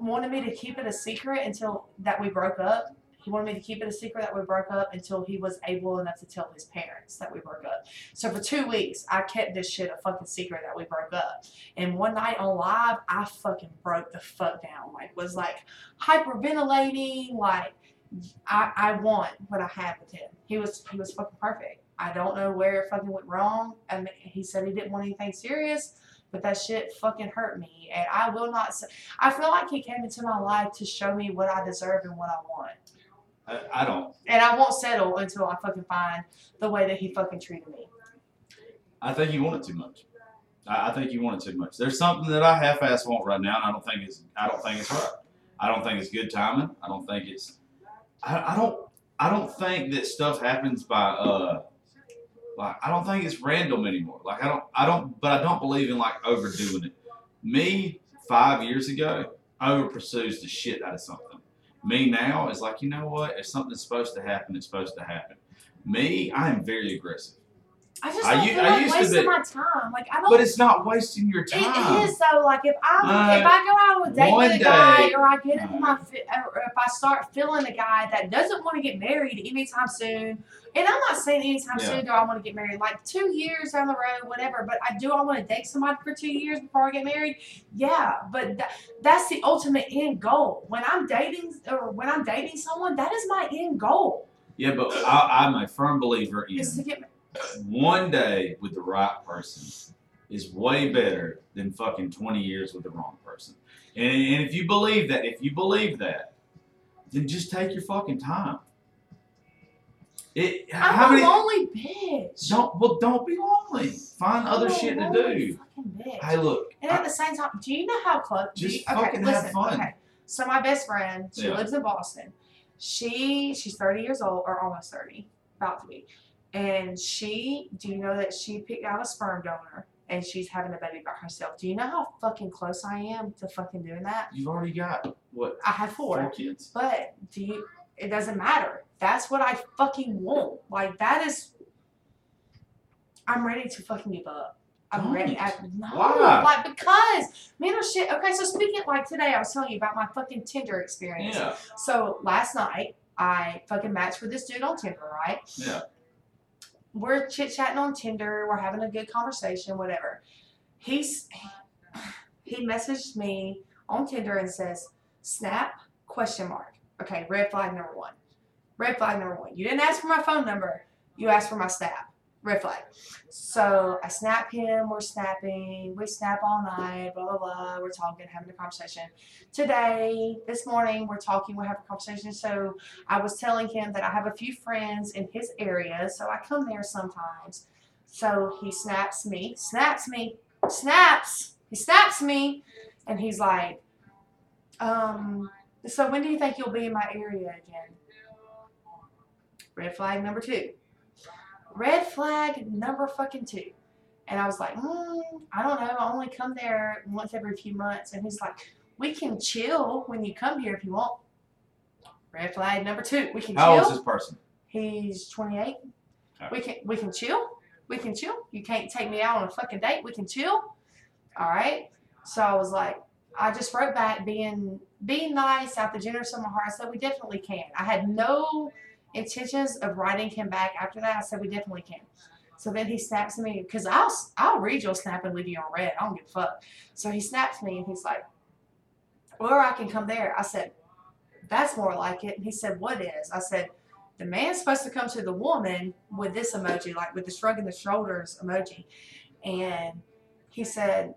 wanted me to keep it a secret until that we broke up. He wanted me to keep it a secret that we broke up until he was able enough to tell his parents that we broke up. So for two weeks, I kept this shit a fucking secret that we broke up. And one night on live, I fucking broke the fuck down. Like was like hyperventilating. Like I I want what I had with him. He was he was fucking perfect. I don't know where it fucking went wrong. I mean, he said he didn't want anything serious, but that shit fucking hurt me. And I will not. I feel like he came into my life to show me what I deserve and what I want. I, I don't. And I won't settle until I fucking find the way that he fucking treated me. I think you want it too much. I, I think you want it too much. There's something that I half-ass want right now, and I don't think it's. I don't think it's right. I don't think it's good timing. I don't think it's. I, I don't. I don't think that stuff happens by. uh Like I don't think it's random anymore. Like I don't. I don't. But I don't believe in like overdoing it. Me five years ago over pursues the shit out of something. Me now is like you know what? If something's supposed to happen, it's supposed to happen. Me, I am very aggressive. I just I don't u- feel I like used to wasting be- my time. Like I don't. But it's not wasting your time. It is though. Like if I Uh, if I go out on a date with a guy, or I get into my or if I start feeling a guy that doesn't want to get married anytime soon, and I'm not saying anytime Yeah. soon do I want to get married, like two years down the road, whatever. But I do I want to date somebody for two years before I get married? Yeah, but tha- that's the ultimate end goal. When I'm dating or when I'm dating someone, that is my end goal. Yeah, but I, I'm a firm believer in to one day with the right person is way better than fucking 20 years with the wrong person. And, and if you believe that, if you believe that, then just take your fucking time. It, I'm how a many? lonely bitch. Don't well, don't be lonely. Find other shit to do. fucking bitch. Hey, look, And at I- the same time, do you know how close? Just you, okay, fucking have listen, fun. Okay, so my best friend, she Yeah. lives in Boston. She she's thirty years old, or almost thirty, about to be. And she, do you know that she picked out a sperm donor and she's having a baby by herself? Do you know how fucking close I am to fucking doing that? you've already got what I have four, four kids. but do you? It doesn't matter. That's what I fucking want. Like that is. I'm ready to fucking give up. I'm ready. Don't. I, no, Why? like because men are oh, shit. Okay, so speaking like today, I was telling you about my fucking Tinder experience. Yeah, So last night, I fucking matched with this dude on Tinder, right? yeah. We're chit chatting on Tinder. We're having a good conversation, whatever. He's he messaged me on Tinder and says, "Snap question mark." Okay, red flag number one. Red flag number one. You didn't ask for my phone number. You asked for my snap. Red flag. So I snap him. We're snapping. We snap all night. Blah blah blah. We're talking, having a conversation. Today, this morning, we're talking. We're having a conversation. So I was telling him that I have a few friends in his area, so I come there sometimes. So he snaps me, snaps me, snaps. He snaps me, and he's like, um, so when do you think you'll be in my area again? Red flag number two. Red flag number fucking two. And I was like, mm, I don't know. I only come there once every few months. And he's like, we can chill when you come here if you want. Red flag number two. We can How old chill. is this person? He's 28. Okay. We can we can chill. We can chill. You can't take me out on a fucking date. We can chill. All right. So I was like, I just wrote back being being nice out the generous of my heart. I said we definitely can. I had no intentions of writing him back after that. I said we definitely can. So then he snaps me because I'll I'll read your snap and leave you on read. I don't give a fuck. So he snaps me and he's like, or I can come there. I said, that's more like it. And he said, what is? I said, the man's supposed to come to the woman with this emoji, like with the shrugging the shoulders emoji. And he said,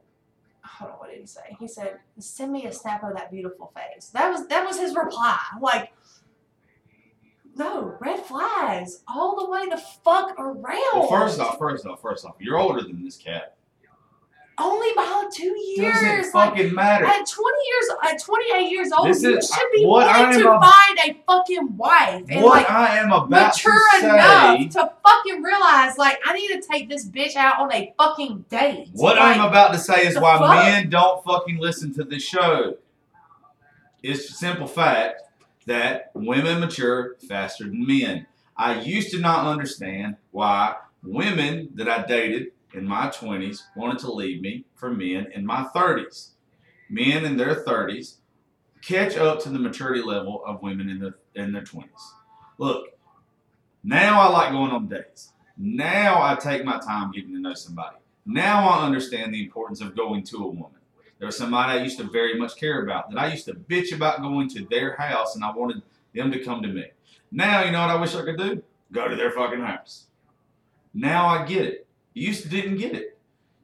hold on, what did he say? He said, send me a snap of that beautiful face. That was that was his reply. Like, no, red flags all the way the fuck around. Well, first off, first off, first off, you're older than this cat. only by two years. Doesn't like, fucking matter. at 20 years, at 28 years old, This you is- should be what willing to find a fucking wife and what like I am about mature to say. enough to fucking realize, like, I need to take this bitch out on a fucking date. What like, I'm about to say is why fuck? men don't fucking listen to this show. It's simple fact that women mature faster than men. I used to not understand why women that I dated in my 20s wanted to leave me for men in my 30s. Men in their 30s catch up to the maturity level of women in, the, in their 20s. Look, now I like going on dates. Now I take my time getting to know somebody. Now I understand the importance of going to a woman. There was somebody I used to very much care about that I used to bitch about going to their house and I wanted them to come to me. Now, you know what I wish I could do? Go to their fucking house. Now I get it. You used to didn't get it.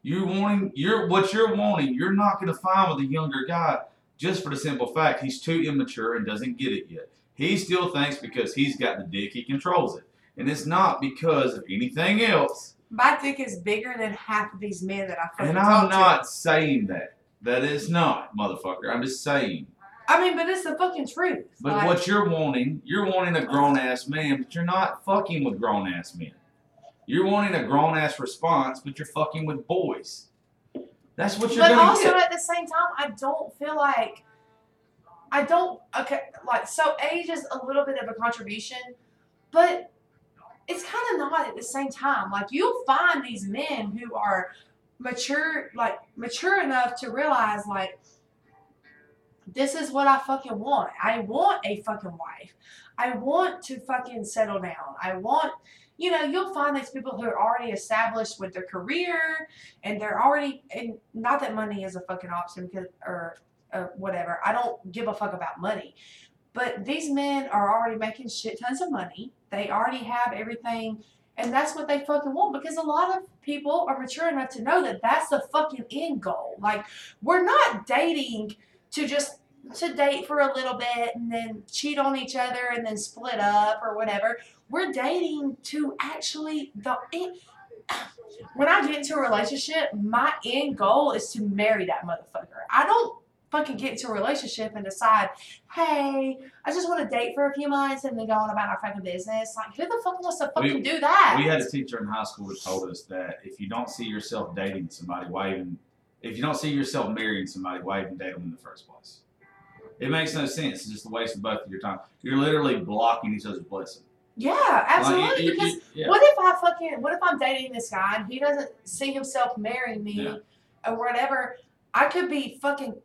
You're wanting you're what you're wanting, you're not gonna find with a younger guy just for the simple fact he's too immature and doesn't get it yet. He still thinks because he's got the dick he controls it. And it's not because of anything else. My dick is bigger than half of these men that I fucking And I'm to. not saying that. That is not, motherfucker. I'm just saying. I mean, but it's the fucking truth. But Like, what you're wanting, you're wanting a grown ass man, but you're not fucking with grown ass men. You're wanting a grown ass response, but you're fucking with boys. That's what you're but also get. at the same time, I don't feel like I don't okay like so age is a little bit of a contribution, but it's kind of not at the same time. Like you'll find these men who are mature, like mature enough to realize like this is what I fucking want. I want a fucking wife. I want to fucking settle down. I want you know, you'll find these people who are already established with their career and they're already and not that money is a fucking option because or uh, whatever. I don't give a fuck about money. But these men are already making shit tons of money. They already have everything and that's what they fucking want because a lot of people are mature enough to know that that's the fucking end goal. Like we're not dating to just to date for a little bit and then cheat on each other and then split up or whatever. We're dating to actually the end. When I get into a relationship, my end goal is to marry that motherfucker. I don't fucking get into a relationship and decide, hey, I just want to date for a few months and then go on about our fucking business. Like, who the fuck wants to fucking We- do that? We had a teacher in high school that told us that if you don't see yourself dating somebody, why even if you don't see yourself marrying somebody, why even date them in the first place? It makes no sense. It's just a waste of both of your time. You're literally blocking each other's blessing. yeah, absolutely. Like, you- because you- yeah. What if I fucking what if I'm dating this guy and he doesn't see himself marrying me Yeah. or whatever? I could be fucking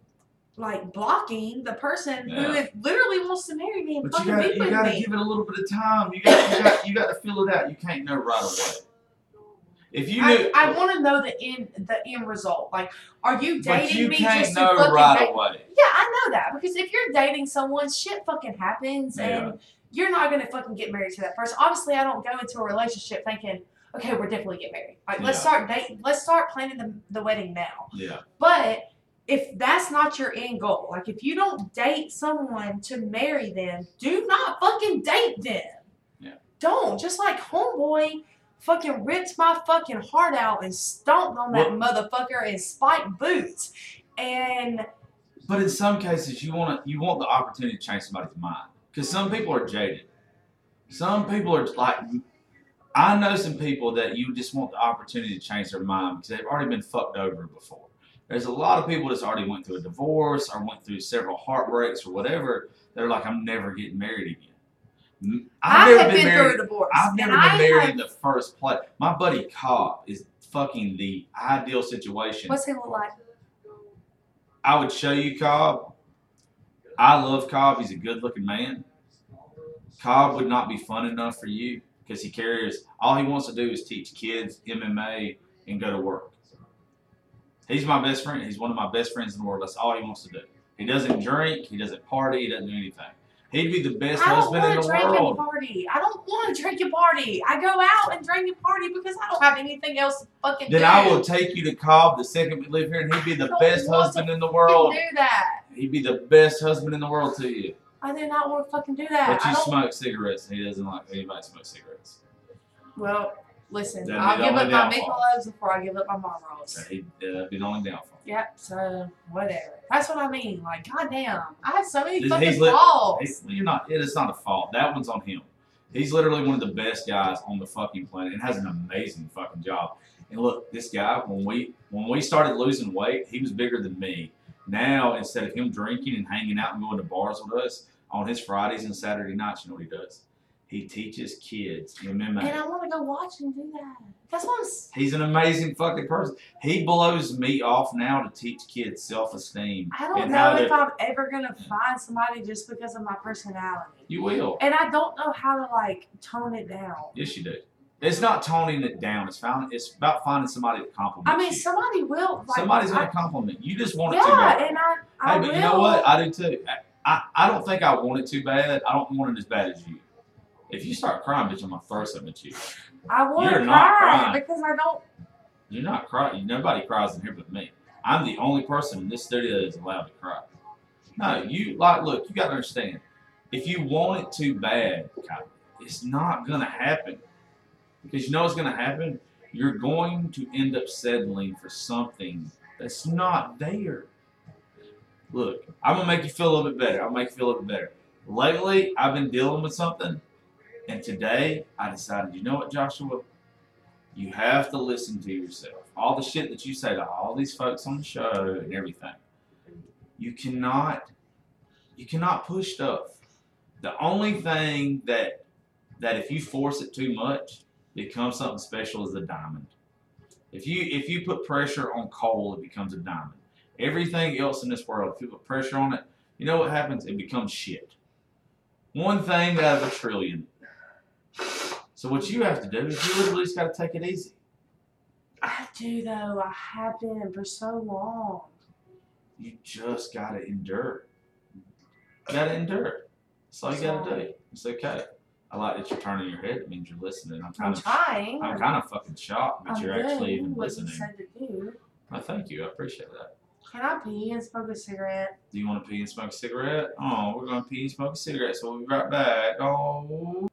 like blocking the person who Yeah. is, literally wants to marry me and But you fucking gotta, be you gotta me. give it a little bit of time. You got, you got, you got to feel it out. You can't know right away. If you knew, I, I want to know the end the end result. Like, are you dating but you me can't just to know fucking right date? away. Yeah, I know that because if you're dating someone, shit fucking happens, Yeah. and you're not gonna fucking get married to that person. Obviously, I don't go into a relationship thinking, okay, we're definitely get married. Like, let's start date. Let's start planning the, the wedding now. Yeah, But if that's not your end goal, like if you don't date someone to marry them, do not fucking date them. Yeah. Don't. Just like homeboy fucking ripped my fucking heart out and stomped on that motherfucker in spiked boots. And but in some cases, you want to, you want the opportunity to change somebody's mind because some people are jaded. Some people are like, I know some people that you just want the opportunity to change their mind because they've already been fucked over before. There's a lot of people that's already went through a divorce or went through several heartbreaks or whatever. They're like, I'm never getting married again. Mm, M- I never have been, married. through a divorce. I've never been I married have- in the first place. My buddy Cobb is fucking the ideal situation. What's he look like? I would show you Cobb. I love Cobb. He's a good looking man. Cobb would not be fun enough for you because he carries All he wants to do is teach kids MMA and go to work. He's my best friend. He's one of my best friends in the world. That's all he wants to do. He doesn't drink. He doesn't party. He doesn't do anything. He'd be the best husband in the world. I don't want to drink and party. I don't want to drink and party. I go out and drink and party because I don't have anything else to fucking Then do. Then I will take you to Cobb the second we live here, and he'd be the best husband in the world. do that. He'd be the best husband in the world to you. I do not want to fucking do that. But you smoke cigarettes, and he doesn't like anybody smoke cigarettes. Well, listen, That'd I'll the give only up my downfall. Before I give up my mom rolls. he'd uh, be the only downfall. Yep. So whatever. That's what I mean. Like, goddamn, I have so many He's- fucking lit- flaws. He's, you're not. It is not a fault. That one's on him. He's literally one of the best guys on the fucking planet and has an amazing fucking job. And look, this guy when we when we started losing weight, he was bigger than me. Now instead of him drinking and hanging out and going to bars with us on his Fridays and Saturday nights, you know what he does? He teaches kids MMA. and I want to go watch him do that. That's what I'm. He's an amazing fucking person. He blows me off now to teach kids self esteem. I don't know if to, I'm ever gonna find somebody just because of my personality. you will. And I don't know how to like tone it down. Yes, you do. It's not toning it down. It's found. It's about finding somebody to compliment. I mean, you. somebody will. Like, Somebody's gonna compliment you. You just want it too Yeah, and I, I hey, but will. you know what? I do too. I, I, I don't think I want it too bad. I don't want it as bad as you. If you start crying, bitch, I'm gonna throw something at you. I want to cry crying. because I don't. You're not crying. Nobody cries in here but me. I'm the only person in this studio that is allowed to cry. No, you like. Look, you gotta understand. If you want it too bad, it's not gonna happen. Because you know what's gonna happen? You're going to end up settling for something that's not there. Look, I'm gonna make you feel a little bit better. I'll make you feel a little bit better. Lately, I've been dealing with something, and today I decided, you know what, Joshua? You have to listen to yourself. All the shit that you say to all these folks on the show and everything. You cannot you cannot push stuff. The only thing that that if you force it too much, becomes something special is a diamond. If you if you put pressure on coal, it becomes a diamond. Everything else in this world, if you put pressure on it, you know what happens? It becomes shit. One thing out of a trillion. So what you have to do is you literally just got to take it easy. I do though. I have been for so long. You just got to endure. You got to endure. That's all you got to do. It's okay. I like that you're turning your head. It means you're listening. I'm kind I'm kind of trying. I'm kind of fucking shocked that I'm you're actually doing even what listening. you said to do. I thank you. I appreciate that. Can I pee and smoke a cigarette? Do you want to pee and smoke a cigarette? Oh, we're gonna pee and smoke a cigarette, so we'll be right back. Oh.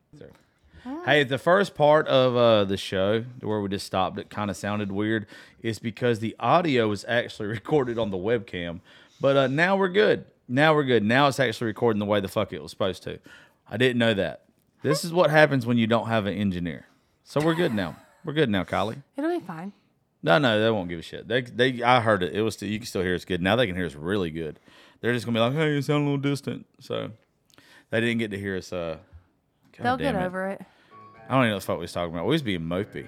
Hey, the first part of uh, the show where we just stopped, it kind of sounded weird. Is because the audio was actually recorded on the webcam, but uh, now we're good. Now we're good. Now it's actually recording the way the fuck it was supposed to. I didn't know that. This is what happens when you don't have an engineer. So we're good now. We're good now, Kylie. It'll be fine. No, no, they won't give a shit. They, they, I heard it. It was. Still, you can still hear us good. Now they can hear us really good. They're just gonna be like, "Hey, you sound a little distant." So they didn't get to hear us. Uh, God They'll get it. over it. I don't even know what the fuck we was talking about. We was being mopey.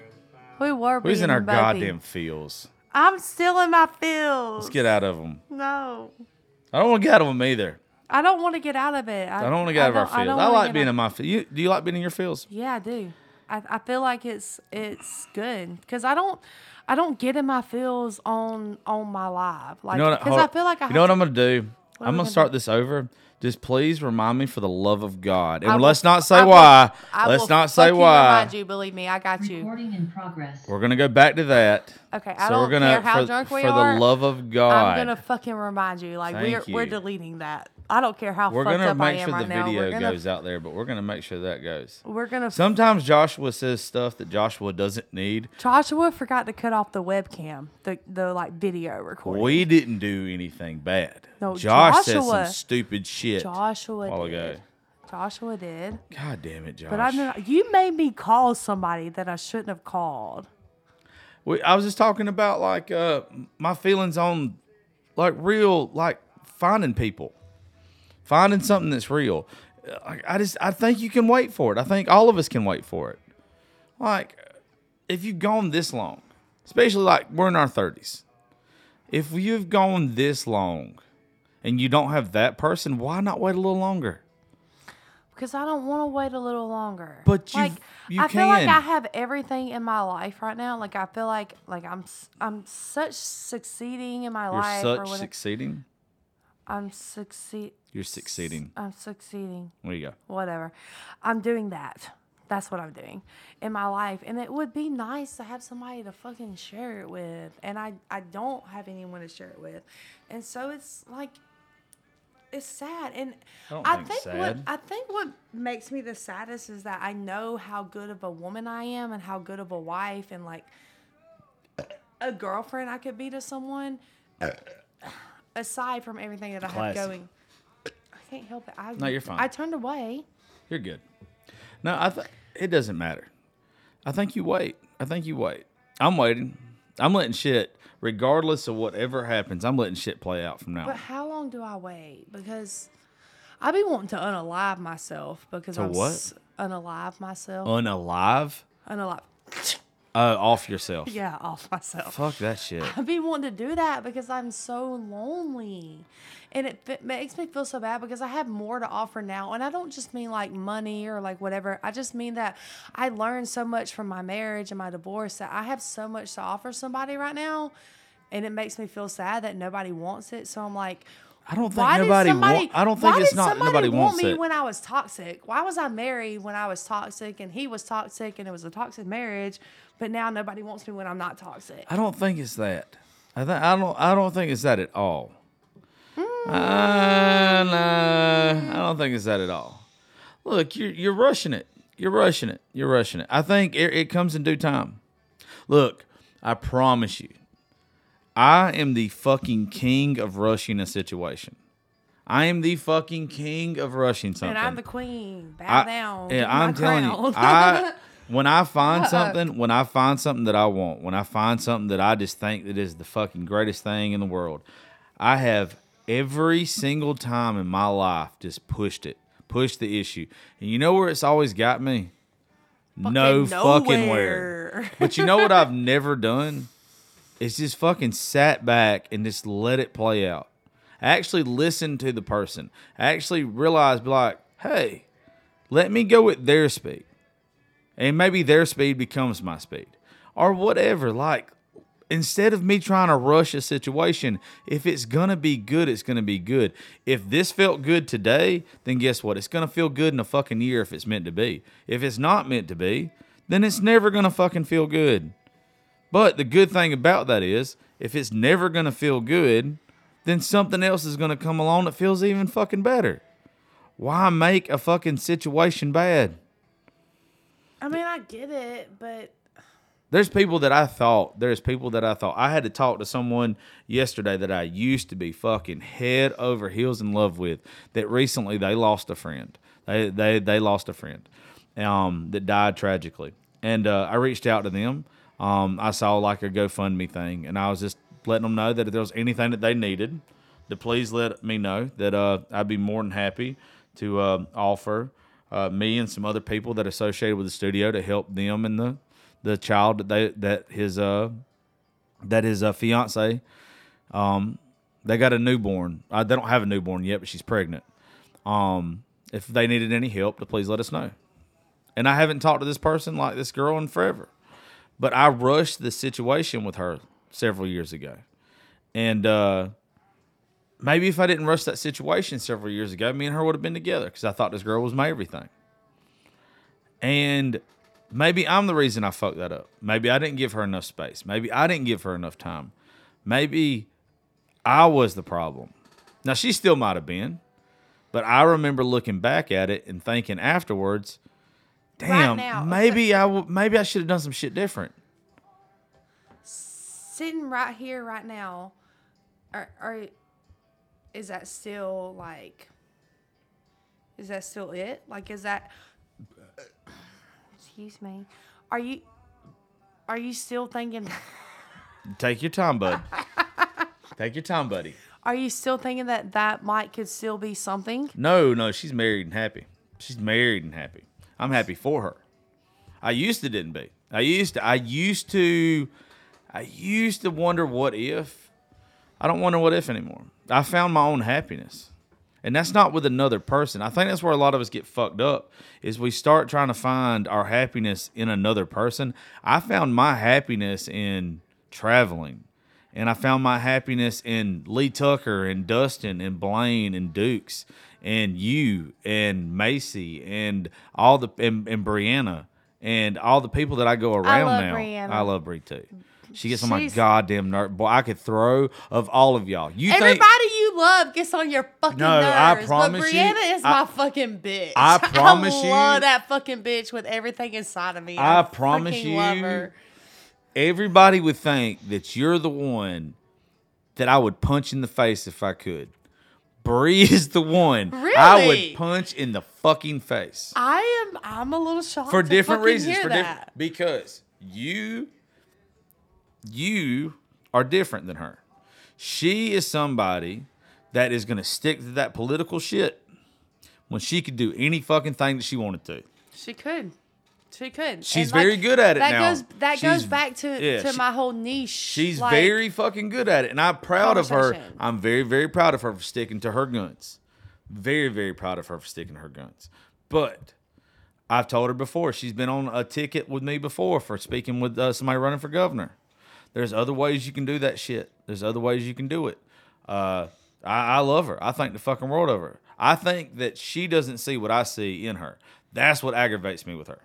We were. We was in our mopey. goddamn feels. I'm still in my feels. Let's get out of them. No. I don't want to get out of them either. I don't want to get out of it. I don't want to get out of our feels. don't I, like being out- in my feels. You, do you like being in your feels? Yeah, I do. I, I feel like it's it's good because I don't I don't get in my feels on on my live like You know what? because I feel like I you know what I'm gonna do? I'm gonna gonna start this over. Just please remind me for the love of God, and will- let's not say I will- why. I let's will not say fucking why. Remind you, believe me, I got you. Recording in progress. We're gonna go back to that. Okay, I so don't we're gonna care how for, drunk we for are. the love of God. I'm gonna fucking remind you. Like Thank we're we're deleting that. I don't care how we're fucked gonna up I make am sure right the now. video we're gonna goes out there, but we're gonna make sure that goes. we're gonna. Sometimes Joshua says stuff that Joshua doesn't need. Joshua forgot to cut off the webcam, the the like video recording. We didn't do anything bad. No, Josh said Joshua- some stupid shit Joshua while did. ago. Joshua did. God damn it, Josh. But I know you made me call somebody that I shouldn't have called. We, I was just talking about like uh, my feelings on like real like finding people, finding something that's real. I, I just I think you can wait for it. I think all of us can wait for it. Like if you've gone this long, especially like we're in our thirties, if you've gone this long and you don't have that person, why not wait a little longer? Because I don't want to wait a little longer. But you- like, you I feel like. I have everything in my life right now. Like I feel like like I'm I'm such succeeding in my You're life. such succeeding. I'm succeed. You're succeeding. I'm succeeding. There you go. Whatever. I'm doing that. That's what I'm doing in my life, and it would be nice to have somebody to fucking share it with. And I I don't have anyone to share it with, and so it's like it's sad. And I I think what I think what makes me the saddest is that I know how good of a woman I am and how good of a wife and like a girlfriend I could be to someone. Aside from everything that I have going, can't help it. I, No, you're fine. I turned away. You're good. No, I think it doesn't matter. I think you wait. I think you wait. I'm waiting. I'm letting shit, regardless of whatever happens, I'm letting shit play out from now. But on. how long do I wait? Because I be wanting to unalive myself because To I'm what? s- unalive myself. Unalive? unalive. Uh, off yourself. Yeah, off myself. Fuck that shit. I've been wanting to do that because I'm so lonely. And it fi- makes me feel so bad because I have more to offer now. And I don't just mean like money or like whatever. I just mean that I learned so much from my marriage and my divorce that I have so much to offer somebody right now. And it makes me feel sad that nobody wants it. So I'm like, I don't think why nobody somebody, want. I don't think it's not nobody want wants me it. when I was toxic? Why was I married when I was toxic and he was toxic and it was a toxic marriage, but now nobody wants me when I'm not toxic? I don't think it's that. I think I don't. I don't think it's that at all. Hmm. Uh, no, I don't think it's that at all. Look, you're you're rushing it. You're rushing it. You're rushing it. I think it, it comes in due time. Look, I promise you. I am the fucking king of rushing a situation. I am the fucking king of rushing something. And I'm the queen. Bow I- down. Yeah, Give me my I'm telling you. I when I find Uh-uh. something, when I find something that I want, when I find something that I just think that is the fucking greatest thing in the world, I have every single time in my life just pushed it, pushed the issue. And you know where it's always got me? no fucking where. But you know what I've never done? It's just fucking sat back and just let it play out. I Actually listen to the person. I Actually realize, be like, hey, let me go at their speed. And maybe their speed becomes my speed. Or whatever. Like, instead of me trying to rush a situation, if it's gonna be good, it's gonna be good. If this felt good today, then guess what? It's gonna feel good in a fucking year if it's meant to be. If it's not meant to be, then it's never gonna fucking feel good. But the good thing about that is, if it's never gonna feel good, then something else is gonna come along that feels even fucking better. Why make a fucking situation bad? I mean, I get it, but There's people that I thought, there's people that I thought, I had to talk to someone yesterday that I used to be fucking head over heels in love with that recently they lost a friend. They, they, they lost a friend um, that died tragically. And uh, I reached out to them. Um, I saw like a GoFundMe thing and I was just letting them know that if there was anything that they needed, to please let me know that uh, I'd be more than happy to uh, offer uh, me and some other people that associated with the studio to help them and the the child that they that his uh that his uh, fiance um they got a newborn. Uh, they don't have a newborn yet, but she's pregnant. Um, if they needed any help, to please let us know. And I haven't talked to this person like this girl in forever, but I rushed the situation with her several years ago, and uh, maybe if I didn't rush that situation several years ago, me and her would have been together because I thought this girl was my everything. And maybe I'm the reason I fucked that up. Maybe I didn't give her enough space. Maybe I didn't give her enough time. Maybe I was the problem. Now she still might have been, but I remember looking back at it and thinking afterwards, damn, now, maybe I w- maybe I should have done some shit different. sitting right here, right now, are, are is that still like? Is that still it? Like, is that? Excuse me. Are you? Are you still thinking? Take your time, bud. Take your time, buddy. Are you still thinking that that might could still be something? No, no, she's married and happy. She's married and happy. I'm happy for her. I used to didn't be. I used to I used to I used to wonder what if. I don't wonder what if anymore. I found my own happiness. And that's not with another person. I think that's where a lot of us get fucked up is we start trying to find our happiness in another person. I found my happiness in traveling. And I found my happiness in Lee Tucker and Dustin and Blaine and Dukes and you and Macy and all the and, and Brianna and all the people that I go around I love now. Brianna. I love Brie too. She gets on my She's- goddamn nerve. Boy, I could throw of all of y'all. You Everybody think you love gets on your fucking No, I nerves. promise but you, Brianna is I- my fucking bitch. I promise you- I love that fucking bitch with everything inside of me. I promise fucking you, love her. everybody would think that you're the one that I would punch in the face if I could. Bree is the one I Really? would punch in the fucking face I am. I'm a little shocked for to different fucking reasons. Hear For that. different because you, you are different than her. She is somebody that is going to stick to that political shit when she could do any fucking thing that she wanted to. She could. She could. She's And, very good at it that now. Goes, that She's- goes back to, yeah, to she- my whole niche. She's like, very fucking good at it, and I'm proud of her. I'm very, very proud of her for sticking to her guns. Very, very proud of her for sticking to her guns. But I've told her before she's been on a ticket with me before for speaking with uh, somebody running for governor. There's other ways you can do that shit. There's other ways you can do it. Uh, I, I love her. I think the fucking world of her. I think that she doesn't see what I see in her. That's what aggravates me with her.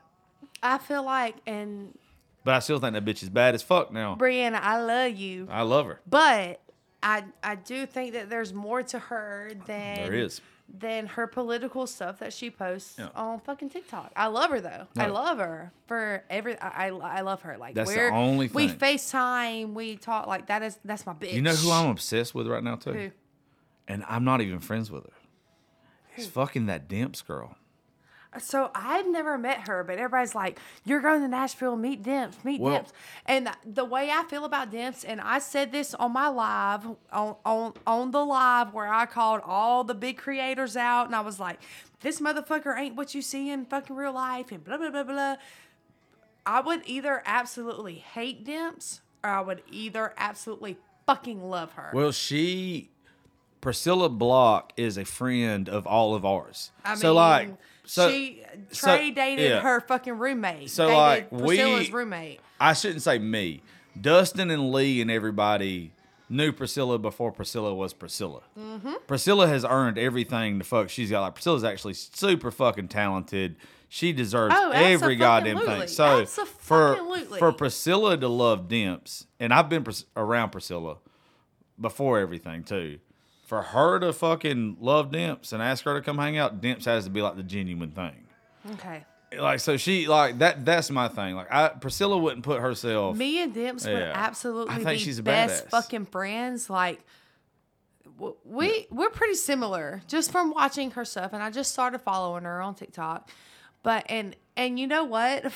I feel like, and But I still think that bitch is bad as fuck now. Brianna, I love you, I love her. but I I do think that there's more to her than There is. Than her political stuff that she posts Yeah. on fucking TikTok. I love her though. I love her for every. I I, I love her. Like That's the we're, only we thing. FaceTime. We talk like that is that's my bitch. You know who I'm obsessed with right now too, Who? and I'm not even friends with her. It's fucking that Dimps girl. So I've never met her, but everybody's like, "You're going to Nashville, meet Dimps, meet Well- Dimps." And the way I feel about Dimps, and I said this on my live, on on on the live where I called all the big creators out, and I was like, "This motherfucker ain't what you see in fucking real life," and blah blah blah blah. I would either absolutely hate Dimps, or I would either absolutely fucking love her. Well, she, Priscilla Block, is a friend of all of ours. I so like, so she so- Trey dated yeah. her fucking roommate. So, dated like, we- Priscilla's roommate. I shouldn't say me. Dustin and Lee and everybody knew Priscilla before Priscilla was Priscilla. Mm-hmm. Priscilla has earned everything the fuck she's got. Like Priscilla's actually super fucking talented. She deserves Oh, every goddamn thing. So for for Priscilla to love Dimps, and I've been Pris- around Priscilla before everything too. For her to fucking love Dimps and ask her to come hang out, Dimps has to be like the genuine thing Okay. like so she like that that's my thing like i priscilla wouldn't put herself Me and Dimps would Yeah. absolutely I think be she's a best badass. fucking friends. Like we we're pretty similar just from watching her stuff, and I just started following her on TikTok. But and and you know what?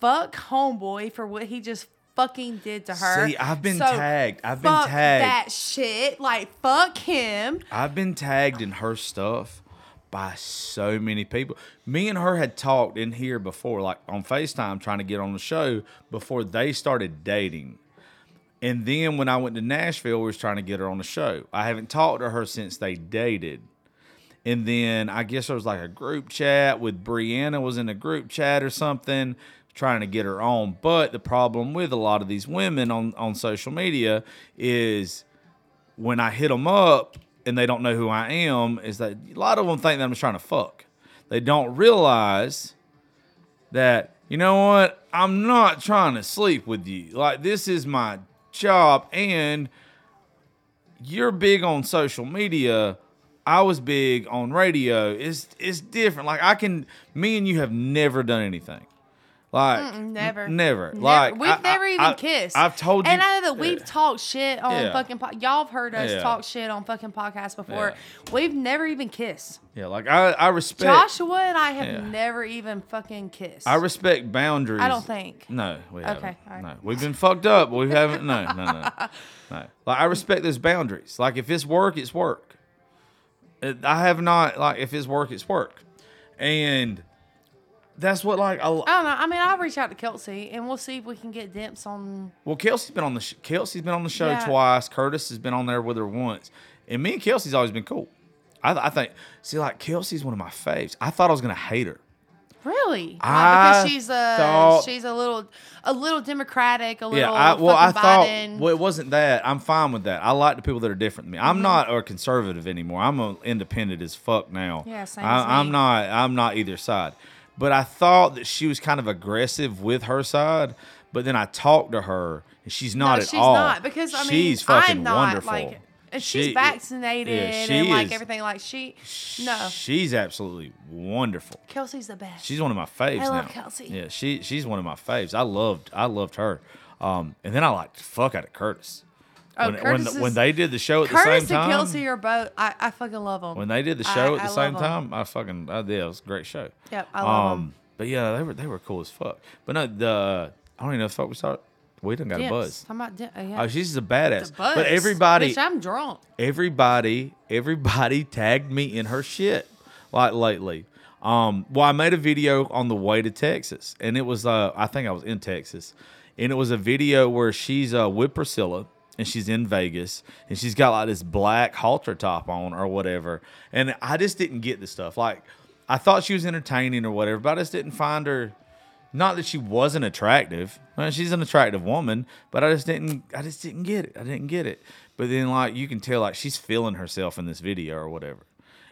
Fuck homeboy for what he just fucking did to her. See, I've been So, tagged. I've been fuck tagged. That shit. Like fuck him. i've been tagged in her stuff by so many people me and her had talked in here before like on facetime trying to get on the show before they started dating and then when i went to nashville we was trying to get her on the show i haven't talked to her since they dated And then I guess there was like a group chat with Brianna was in a group chat or something trying to get her on. But the problem with a lot of these women on, on social media is when I hit them up and they don't know who I am, is that a lot of them think that I'm just trying to fuck. They don't realize that, you know what, I'm not trying to sleep with you. Like, this is my job and you're big on social media. I was big on radio. It's it's different. Like I can me and you have never done anything. Like Mm-mm, never. never. Never. Like we've I- never I- even I- kissed. I've told you and I know that we've talked shit on Yeah. fucking. Po- y'all have heard us Yeah. talk shit on fucking podcasts before. Yeah. We've never even kissed. Yeah, like I, I respect Joshua and I have Yeah. never even fucking kissed. I respect boundaries. I don't think. No, we haven't. Okay, right. No, we've been fucked up, but we haven't. No, no, no, no. Like I respect those boundaries. Like if it's work, it's work. I have not like if it's work, it's work, and that's what like I, I don't know. I mean, I'll reach out to Kelsey and we'll see if we can get Dimps on. Well, Kelsey's been on the sh- Kelsey's been on the show Yeah. twice. Curtis has been on there with her once, and me and Kelsey's always been cool. I, I think see like Kelsey's one of my faves. I thought I was gonna hate her. Really? I because she's a thought- she's a little a little democratic, a little Yeah, I, well, I thought Biden. well, it wasn't that. I'm fine with that. I like the people that are different than me. Mm-hmm. I'm not a conservative anymore. I'm a independent as fuck now. Yeah, same I, as I'm not. I'm not either side. But I thought that she was kind of aggressive with her side. But then I talked to her, and she's not no, at she's all. not because I mean she's fucking I'm not wonderful. like and she's She- vaccinated yeah, she and like is- everything. Like she, no, She's absolutely wonderful. Kelsey's the best. She's one of my faves I love now. Kelsey. Yeah, she she's one of my faves. I loved I loved her. Um, and then I liked the fuck out of Curtis. Oh, when, when, Curtis when is- they did the show at the same time, Curtis and Kelsey are both. I, I fucking love them. when they did the I- show at the same love 'em. time, I fucking I did. It was a great show. Yep, I love um, But yeah, they were they were cool as fuck. But no, the I don't even know if fuck we started. We done got a buzz. Dim- uh, yeah. Oh, she's a badass. Buzz. But everybody, Bitch, I'm drunk. everybody, everybody tagged me in her shit like lately. Um, well, I made a video on the way to Texas, and it was uh, I think I was in Texas, and it was a video where she's uh with Priscilla, and she's in Vegas, and she's got like this black halter top on or whatever, and I just didn't get the stuff. Like, I thought she was entertaining or whatever, but I just didn't find her. Not that she wasn't attractive. Well, she's an attractive woman, but I just didn't. I just didn't get it. I didn't get it. But then, like, you can tell, like, she's feeling herself in this video or whatever.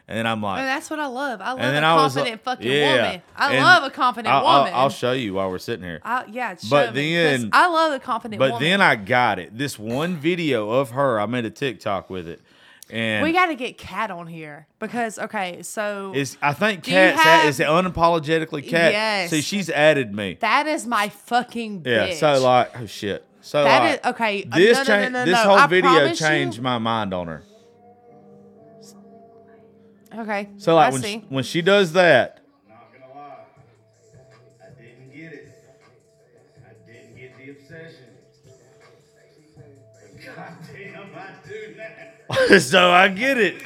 And then I'm like, And that's what I love. I love and a I was confident fucking yeah. woman. I And love a confident I'll, I'll- woman. I'll show you while we're sitting here. I, yeah, show But me, then- I love a confident But woman. then I got it. This one video of her, I made a TikTok with it, And We got to get Cat on here because okay, so Is I think Do you Cat's have- is it unapologetically Cat. Yes. See, she's added me. that is my fucking Yeah. So like, oh shit. So That like, is- okay, uh, This no, no, no, this whole I video promise you- changed my mind on her. Okay. So like I when see. she, when she does that, Not gonna lie, I didn't get it. I didn't get the obsession. But goddamn, I do now. so I get it.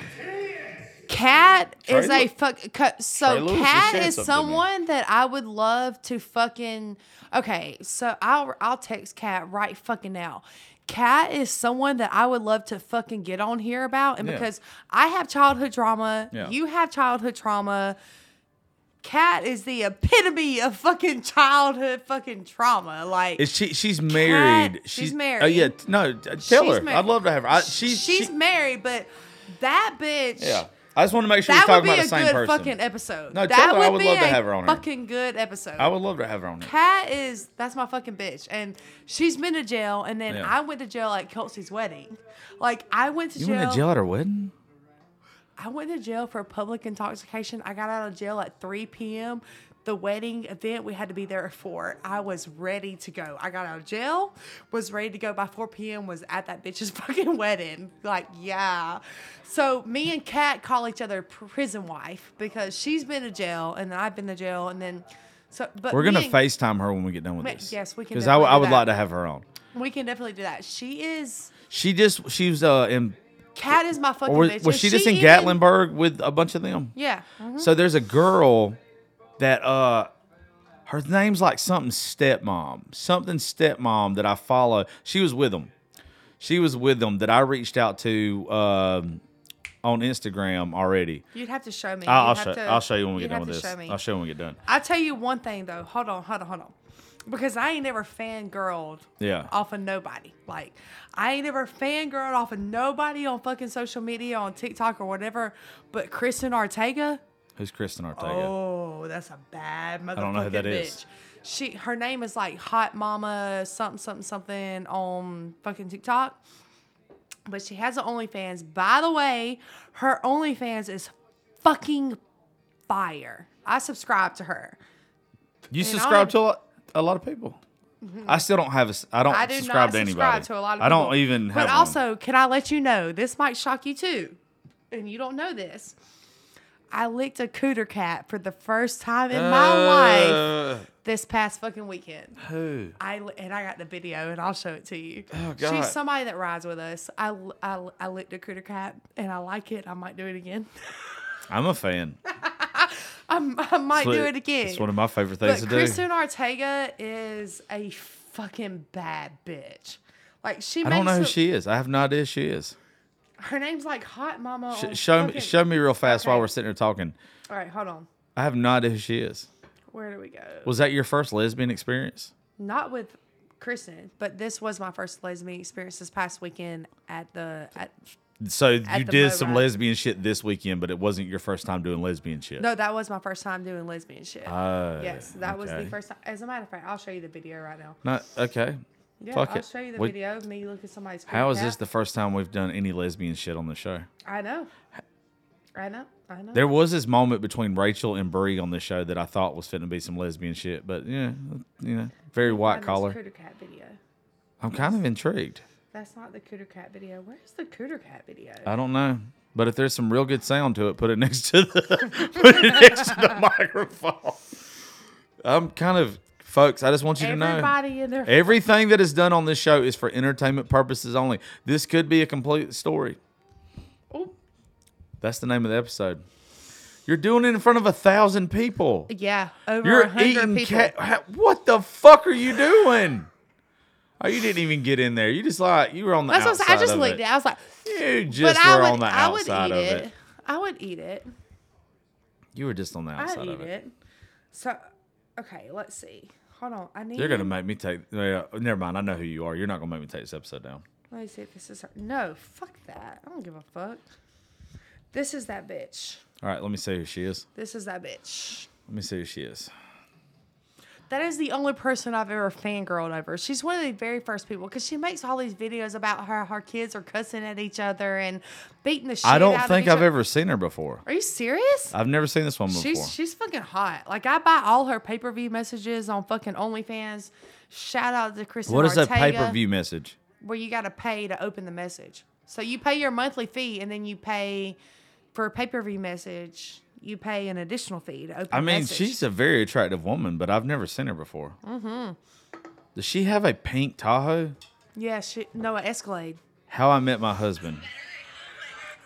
Cat is a fuck. cu- So Lewis Cat is something to me. someone that I would love to fucking. Okay, so I'll I'll text Cat right fucking now. Cat is someone that I would love to fucking get on here about, and Yeah. because I have childhood trauma, Yeah. you have childhood trauma. Cat is the epitome of fucking childhood fucking trauma. Like Is she? She's married. she's married. Oh married. yeah. No. Tell She's her. married. I'd love to have her. I, she's she's she- married, but that bitch. yeah. I just want to make sure we're That would talking be about a the same good person. fucking episode. No, that her I would would be love to have her on here. Fucking good episode. I would love to have her on here. Kat is that's my fucking bitch, and she's been to jail, and then Yeah. I went to jail at Kelsey's wedding. Like I went to You jail. You went to jail at her wedding? I went to jail for public intoxication. I got out of jail at 3 p.m. The wedding event, we had to be there at 4. I was ready to go. I got out of jail, was ready to go by 4 p.m., was at that bitch's fucking wedding. Like, yeah. So me and Kat call each other prison wife because she's been to jail and then I've been to jail and then so but We're gonna and- FaceTime her when we get done with Ma- this. yes, we can Because I, I would like to have her on. we can definitely do that. She is She just she was uh in Kat is my fucking or was, was and she just in even- Gatlinburg with a bunch of them? Yeah. mhm. So there's a girl that uh her name's like something stepmom. Something stepmom that I follow. She was with them. She was with them that I reached out to um on Instagram already. You'd have to show me. I'll, I'll show to- I'll show you when we get done with this. show. I'll show you when we get done. I'll tell you one thing though. Hold on, hold on, hold on. Because I ain't never fangirled Yeah. off of nobody. Like I ain't never fangirled off of nobody on fucking social media, on TikTok or whatever. But Kristen Ortega, Who's Kristen Ortega? oh, that's a bad motherfucking I don't know who that bitch. is. She her name is like Hot Mama something something something on fucking TikTok. But she has an OnlyFans. By the way, her OnlyFans is fucking fire. I subscribe to her. You And subscribe I- to a lot, a lot of people. Mm-hmm. I still don't have a. I don't I do subscribe not to subscribe anybody. to a lot of I don't people. even have. But one. also, can I let you know this might shock you too, and you don't know this. I licked a cooter cat for the first time in my life Uh, this past fucking weekend. Who? I and I got the video and I'll show it to you. Oh, God. She's somebody that rides with us. I I licked a cooter cat and I like it. I might do it again. I'm a fan. I'm, I might do it again. It's one of my favorite things But to do. Kristen Ortega is a fucking bad bitch. Like she I don't know who she is. I have no idea who she is. Her name's like Hot Mama. Sh- show me, show me real fast while we're sitting here talking. All right, hold on. I have no idea who she is. Where do we go? Was that your first lesbian experience? Not with Kristen, but this was my first lesbian experience this past weekend at the at. So you the did boat some ride. lesbian shit this weekend, but it wasn't your first time doing lesbian shit. No, that was my first time doing lesbian shit. Oh, yes, that was the first time. As a matter of fact, I'll show you the video right now. No, okay. Yeah, Fuck I'll it. show you the We- video of me looking at somebody's. How is this the first time we've done any lesbian shit on the show? I know. I know. I know. There was this moment between Rachel and Brie on the show that I thought was fitting to be some lesbian shit, but yeah, you know, very white Find this collar. Cooter cat video. I'm kind of intrigued. That's not the Cooter Cat video. Where's the Cooter Cat video? I don't know, but if there's some real good sound to it, put it next to the put it next to the microphone. I'm kind of, folks. I just want you to know. Everybody in their Everything that is done on this show is for entertainment purposes only. This could be a complete story. That's the name of the episode. You're doing it in front of a thousand people. yeah, over You're a hundred eating people. cat. What the fuck are you doing? Oh, you didn't even get in there. You just like you were on the That's what outside I, I just of licked it. it. I was like, You but just I were would, on the I would outside eat of it. it. I would eat it. You were just on the I'd outside eat of it. it. So, okay, let's see. Hold on. I need. You're gonna make me take. Yeah, never mind. I know who you are. You're not gonna make me take this episode down. Let me see if this is her. No, fuck that. I don't give a fuck. This is that bitch. All right, let me see who she is. This is that bitch. Let me see who she is. That is the only person I've ever fangirled over. She's one of the very first people because she makes all these videos about how her kids are cussing at each other and beating the shit. I don't think I've other. ever seen her before. Are you serious? I've never seen this one before. She's she's fucking hot. Like I buy all her pay per view messages on fucking OnlyFans. Shout out to Kristen what is Ortega, pay per view message? Where you got to pay to open the message. So you pay your monthly fee and then you pay for a pay per view message. You pay an additional fee to open. I mean, message. she's a very attractive woman, but I've never seen her before. Mm-hmm. Does she have a pink Tahoe? yeah. She no an Escalade. How I Met My Husband.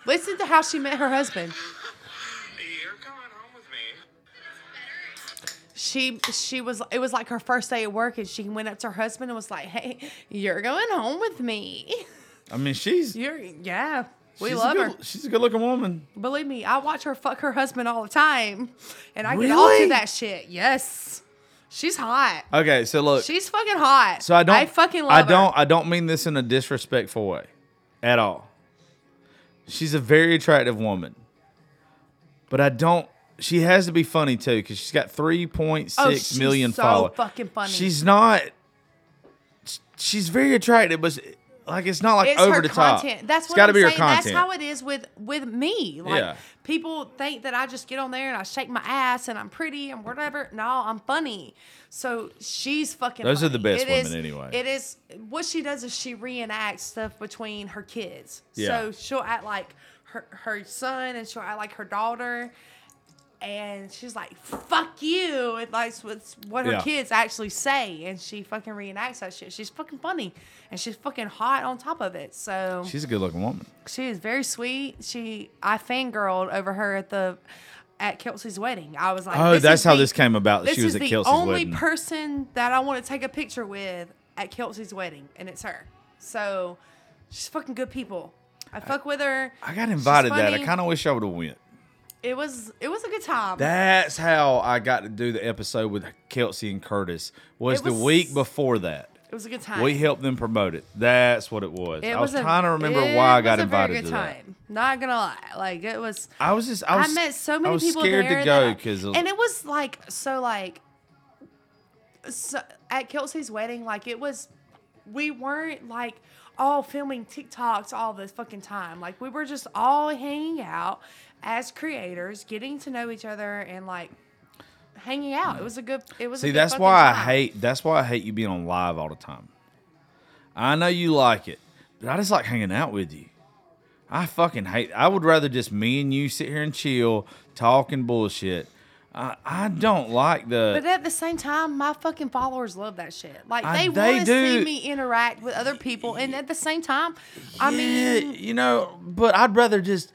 Listen to how she met her husband. You're coming home with me. She she was it was like her first day at work and she went up to her husband and was like, "Hey, you're going home with me." I mean, she's You're yeah. We she's love a her. She's a good looking woman. Believe me, I watch her fuck her husband all the time, and I get all Really? to that shit. Yes, she's hot. Okay, so look, She's fucking hot. so I don't, I fucking love I don't, I don't mean this in a disrespectful way, at all. She's a very attractive woman, but I don't. She has to be funny too because she's got three point six Oh, million so followers. fucking funny. She's not. She's very attractive, but like it's not like It's over her the top. content. That's It's what gotta I'm be saying. That's how it is with with me. Like Yeah. people think that I just get on there and I shake my ass and I'm pretty and whatever. No, I'm funny. So she's fucking. Those are the best It women is- anyway. It is what she does is she reenacts stuff between her kids. Yeah. So she'll act like her her son and she'll act like her daughter. And she's like, "Fuck you!" And like what's what her Yeah. kids actually say, and she fucking reenacts that shit. She's fucking funny, and she's fucking hot on top of it. So She's a good looking woman. she is very sweet. She I fangirled over her at the at Kelsey's wedding. I was like, Oh, that's how the- this came about. This she was is at the Kelsey's only wedding. person that I want to take a picture with at Kelsey's wedding, and it's her. So she's fucking good people. I fuck with her. I got invited that. I kind of wish I would have went. It was it was a good time. That's how I got to do the episode with Kelsey and Curtis. Was, It the week before that. it was a good time. We helped them promote it. That's what it was. It I was, a- trying to remember why I got was a very invited good to that. time. Not gonna lie, like it was. I was just I was I met so many I was people scared there to go because and it was like so like so at Kelsey's wedding, like it was, we weren't like all filming TikToks all the fucking time. Like we were just all hanging out as creators, getting to know each other, and like hanging out. It was a good. It was. a See, that's why I hate. That's why I hate you being on live all the time. I know you like it, but I just like hanging out with you. I fucking hate. I would rather just me and you sit here and chill, talking bullshit. I, I don't like the. But at the same time, my fucking followers love that shit. Like they, they want to see me interact with other people, and at the same time, I mean, you know, but I'd rather just.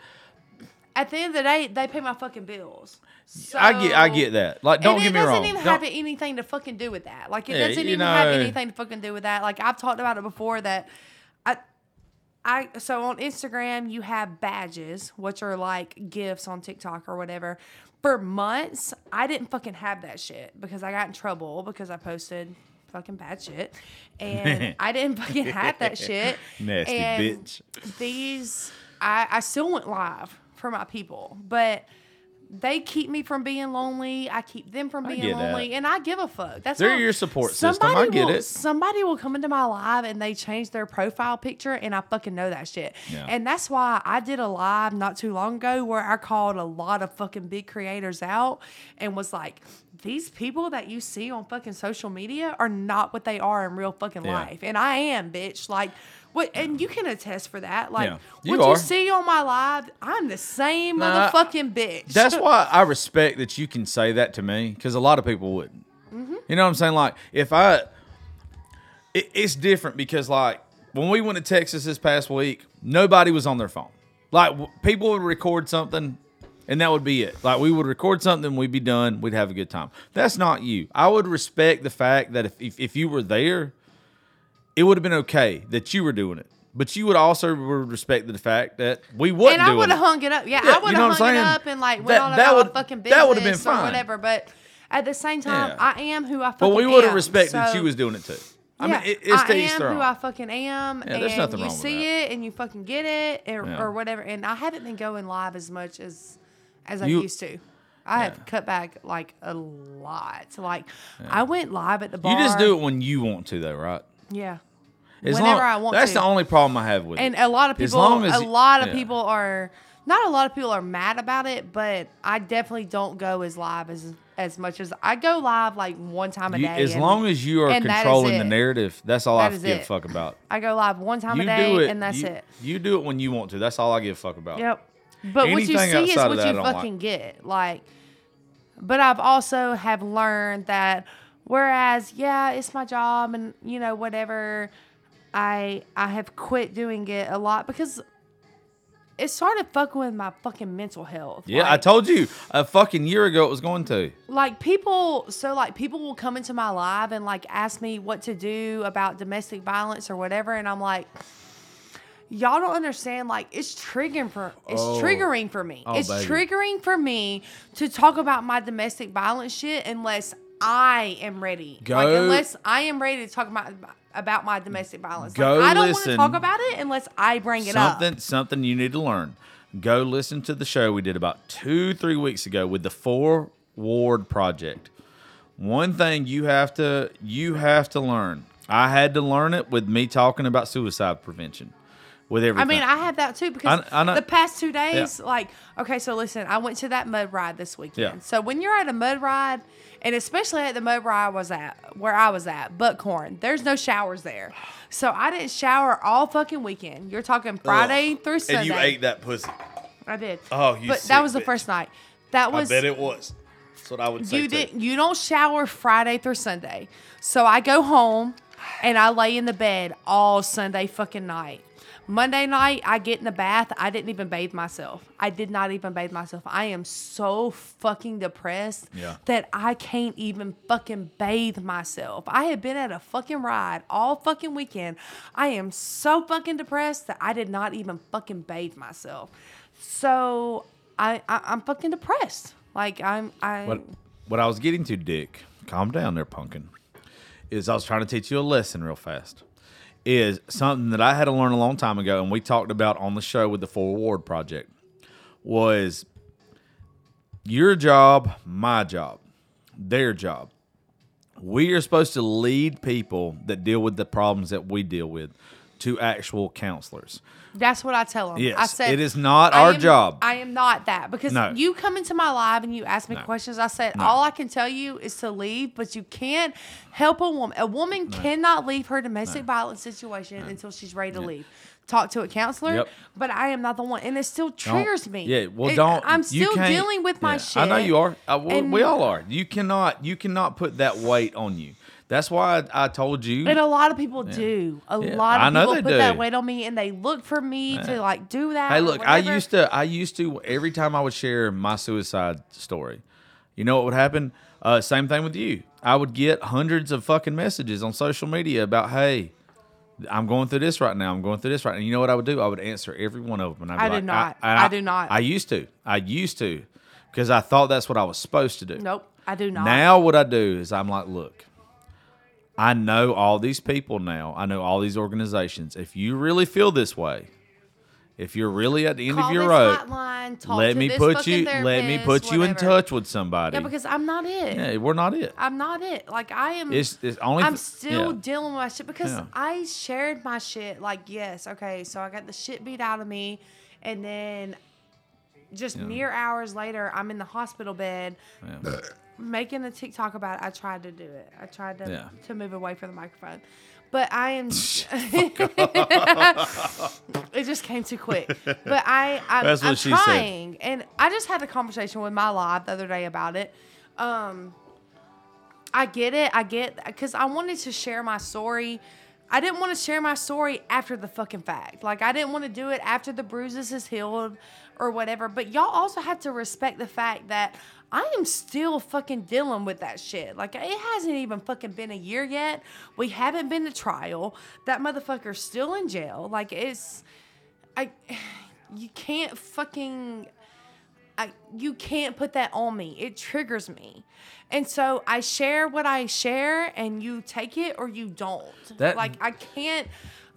At the end of the day, they pay my fucking bills. So, I get, I get that. Like, don't get it doesn't even Don't- have anything to fucking do with that. Like it Yeah, doesn't even have anything to fucking do with that. Like I've talked about it before that I I so on Instagram you have badges, which are like gifts on TikTok or whatever. For months, I didn't fucking have that shit because I got in trouble because I posted fucking bad shit. And I didn't fucking have that shit. Nasty And bitch. These I, I still went live for my people, but they keep me from being lonely. I keep them from being get that. lonely, and I give a fuck. That's They're your support system. I get will, it. Somebody will come into my live and they change their profile picture, and I fucking know that shit. Yeah. And that's why I did a live not too long ago where I called a lot of fucking big creators out and was like. These people that you see on fucking social media are not what they are in real fucking Yeah. life. And I am, bitch. Like, what? And you can attest for that. Like, Yeah. You what are. you see on my live, I'm the same Nah, motherfucking bitch. That's why I respect that you can say that to me because a lot of people wouldn't. Mm-hmm. You know what I'm saying? Like if I, it, it's different because like when we went to Texas this past week, nobody was on their phone. Like w- people would record something. And that would be it. Like we would record something, we'd be done, we'd have a good time. That's not you. I would respect the fact that if, if, if you were there, it would have been okay that you were doing it. But you would also respect the fact that we wouldn't and I would have hung it up. Yeah, Yeah, I would you know have hung it up and like went That- on that about would- fucking business that would have been or whatever. But at the same time, Yeah. I am who I fucking am. But we would have respected that So- she was doing it too. I yeah, mean, it, it's I am their who. I fucking am, Yeah, and nothing you wrong with see it and you fucking get it or, Yeah. or whatever. And I haven't been going live as much as as I You- used to. I have cut back like a lot. Like I went live at the bar. You just do it when you want to, though, right? Yeah. As Whenever long- I want That's to. the only problem I have with And it. a lot of As people, long as a lot of yeah. people are not a lot of people are mad about it, but I definitely don't go as live as as much as I go live like one time a You- day. as and- long as you are and controlling the narrative, that's all I That is give a fuck about. I go live one time you a day, it, and that's you, it. You do it when you want to. That's all I give a fuck about. Yep. But what you see is what that, you don't like. fucking get. Like, but I've also have learned that whereas yeah, it's my job and you know whatever, I I have quit doing it a lot because it started fucking with my fucking mental health. Yeah, I told you a fucking year ago it was going to. like people so like people will come into my live and like ask me what to do about domestic violence or whatever and i'm like y'all don't understand like it's triggering for it's Oh. triggering for me Oh, it's baby. triggering for me to talk about my domestic violence shit unless i am ready like Go- unless i am ready to talk about about my domestic violence Go like, i don't want to talk about it unless i bring it up Something something you need to learn. Go listen to the show we did about two, three weeks ago with the Four Ward Project. One thing you have to you have to learn. I had to learn it with me talking about suicide prevention. With I mean, I have that too because I- I know- the past two days, like, okay, so listen, I went to that mud ride this weekend. Yeah. So when you're at a mud ride, and especially at the mud ride I was at, where I was at, Buckhorn, there's no showers there. So I didn't shower all fucking weekend. You're talking Friday through Sunday. And you ate that pussy. I did. Oh, you But sick that was the bitch. first night. That was I bet it was. That's what I would say. you too. did you don't shower Friday through Sunday. So I go home and I lay in the bed all Sunday fucking night. Monday night I get in the bath. I didn't even bathe myself. I did not even bathe myself. I am so fucking depressed Yeah. that I can't even fucking bathe myself. I have been at a fucking ride all fucking weekend. I am so fucking depressed that I did not even fucking bathe myself. So I, I I'm fucking depressed. Like I'm I What what I was getting to, Dick, calm down there, pumpkin. Is I was trying to teach you a lesson real fast. Is something that I had to learn a long time ago, and we talked about on the show with the Four Ward Project. Was your job, my job, their job. We are supposed to lead people that deal with the problems that we deal with to actual counselors. That's what I tell them. I Yes, said it is not I our am- job. I am not that because No. you come into my live and you ask me questions. I said all I can tell you is to leave, but you can't help a woman. A woman cannot leave her domestic violence situation until she's ready to leave. Talk to a counselor, Yep. but I am not the one, and it still Don't- triggers me. Yeah, well, It- don't. I'm still dealing with my yeah, shit. I know you are. I, we, we all are. You cannot. You cannot put that weight on you. That's why I, I told you. And a lot of people do. A Yeah, lot of I know people they put that weight on me, and they look for me to like do that. Hey, look, I used to. I used to every time I would share my suicide story. You know what would happen? Uh, same thing with you. I would get hundreds of fucking messages on social media about, hey. I'm going through this right now. I'm going through this right now. You know what I would do? I would answer every one of them. And I'd I do like, not. and I do not. I used to. I used to, because I thought that's what I was supposed to do. Nope, I do not. Now what I do is I'm like, look, I know all these people now. I know all these organizations. If you really feel this way, if you're really at the end Call of your this road, hotline, let me put you let me put you in touch with somebody. Yeah, because I'm not it. Yeah, we're not it. I'm not it. Like I am. It's, it's only I'm still yeah. dealing with my shit because Yeah. I shared my shit. Like yes, okay, so I got the shit beat out of me, and then just mere hours later, I'm in the hospital bed. Making a TikTok about it. I tried to do it. I tried to Yeah. to move away from the microphone, but I am. it just came too quick. But I, I'm, That's what I'm she said. trying, and I just had a conversation with my live the other day about it. Um, I get it. I get because I wanted to share my story. I didn't want to share my story after the fucking fact. Like I didn't want to do it after the bruises is healed or whatever. But y'all also have to respect the fact that I am still fucking dealing with that shit. Like it hasn't even fucking been a year yet. We haven't been to trial. That motherfucker's still in jail. Like it's I you can't fucking I, you can't put that on me. It triggers me. And so I share what I share and you take it or you don't. That- like I can't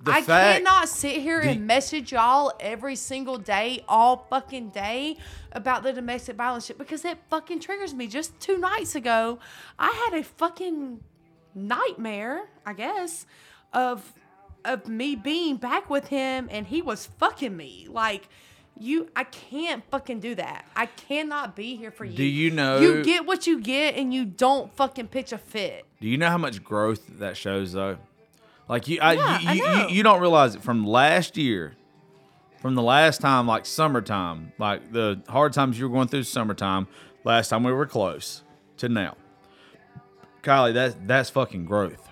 the I fact cannot sit here the- and message y'all every single day, all fucking day, about the domestic violence shit because it fucking triggers me. Just two nights ago, I had a fucking nightmare, I guess, of of me being back with him and he was fucking me. Like you I can't fucking do that. I cannot be here for you. Do you know- You get what you get and you don't fucking pitch a fit. Do you know how much growth that shows though? Like you, I, Yeah, you, I you, you, don't realize it from last year, from the last time, like summertime, like the hard times you were going through summertime, last time we were close to now. Kylie, that's that's fucking growth.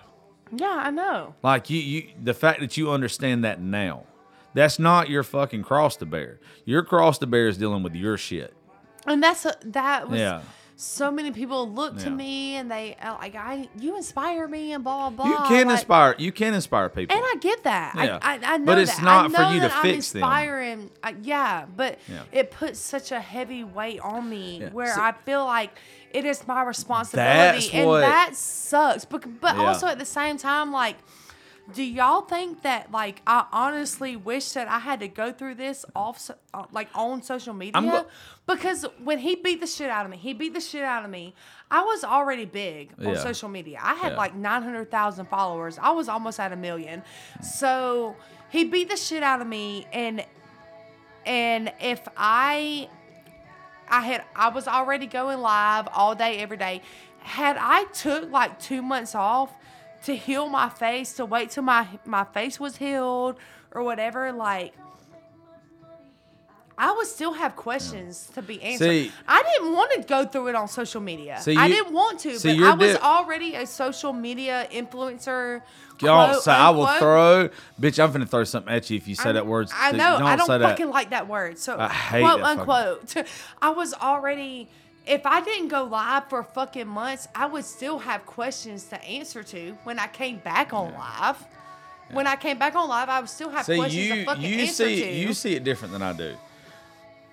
Yeah, I know. Like you, you, the fact that you understand that now, that's not your fucking cross to bear. Your cross to bear is dealing with your shit. And that's a, that was Yeah. So many people look to me and they uh, like I you inspire me and blah blah blah. You can like- inspire. You can inspire people. And I get that. Yeah. I, I, I know But it's that. not I for you to I'm fix them. inspiring. I, yeah, but Yeah. it puts such a heavy weight on me Yeah. where So- I feel like it is my responsibility, and what- that sucks. But but Yeah. also at the same time, like. Do y'all think that like I honestly wish that I had to go through this off so- uh, like on social media? Go- because when he beat the shit out of me, he beat the shit out of me. I was already big on Yeah. social media. I had Yeah. like 900,000 followers. I was almost at a million. So he beat the shit out of me and and if I I had I was already going live all day every day. Had I took like 2 months off to heal my face, to wait till my my face was healed or whatever like I would still have questions to be answered. See- I didn't want to go through it on social media. See, I didn't want to, but I was di- already a social media influencer. Don't quote, say I will unquote. throw, bitch. I'm gonna throw something at you if you say I- that word. I know. Don't I don't fucking that. like that word. So I hate quote that fucking- unquote. I was already. If I didn't go live for fucking months, I would still have questions to answer to when I came back on live. When I came back on live, I would still have See, questions to you fucking you answer see to. you see it different than I do.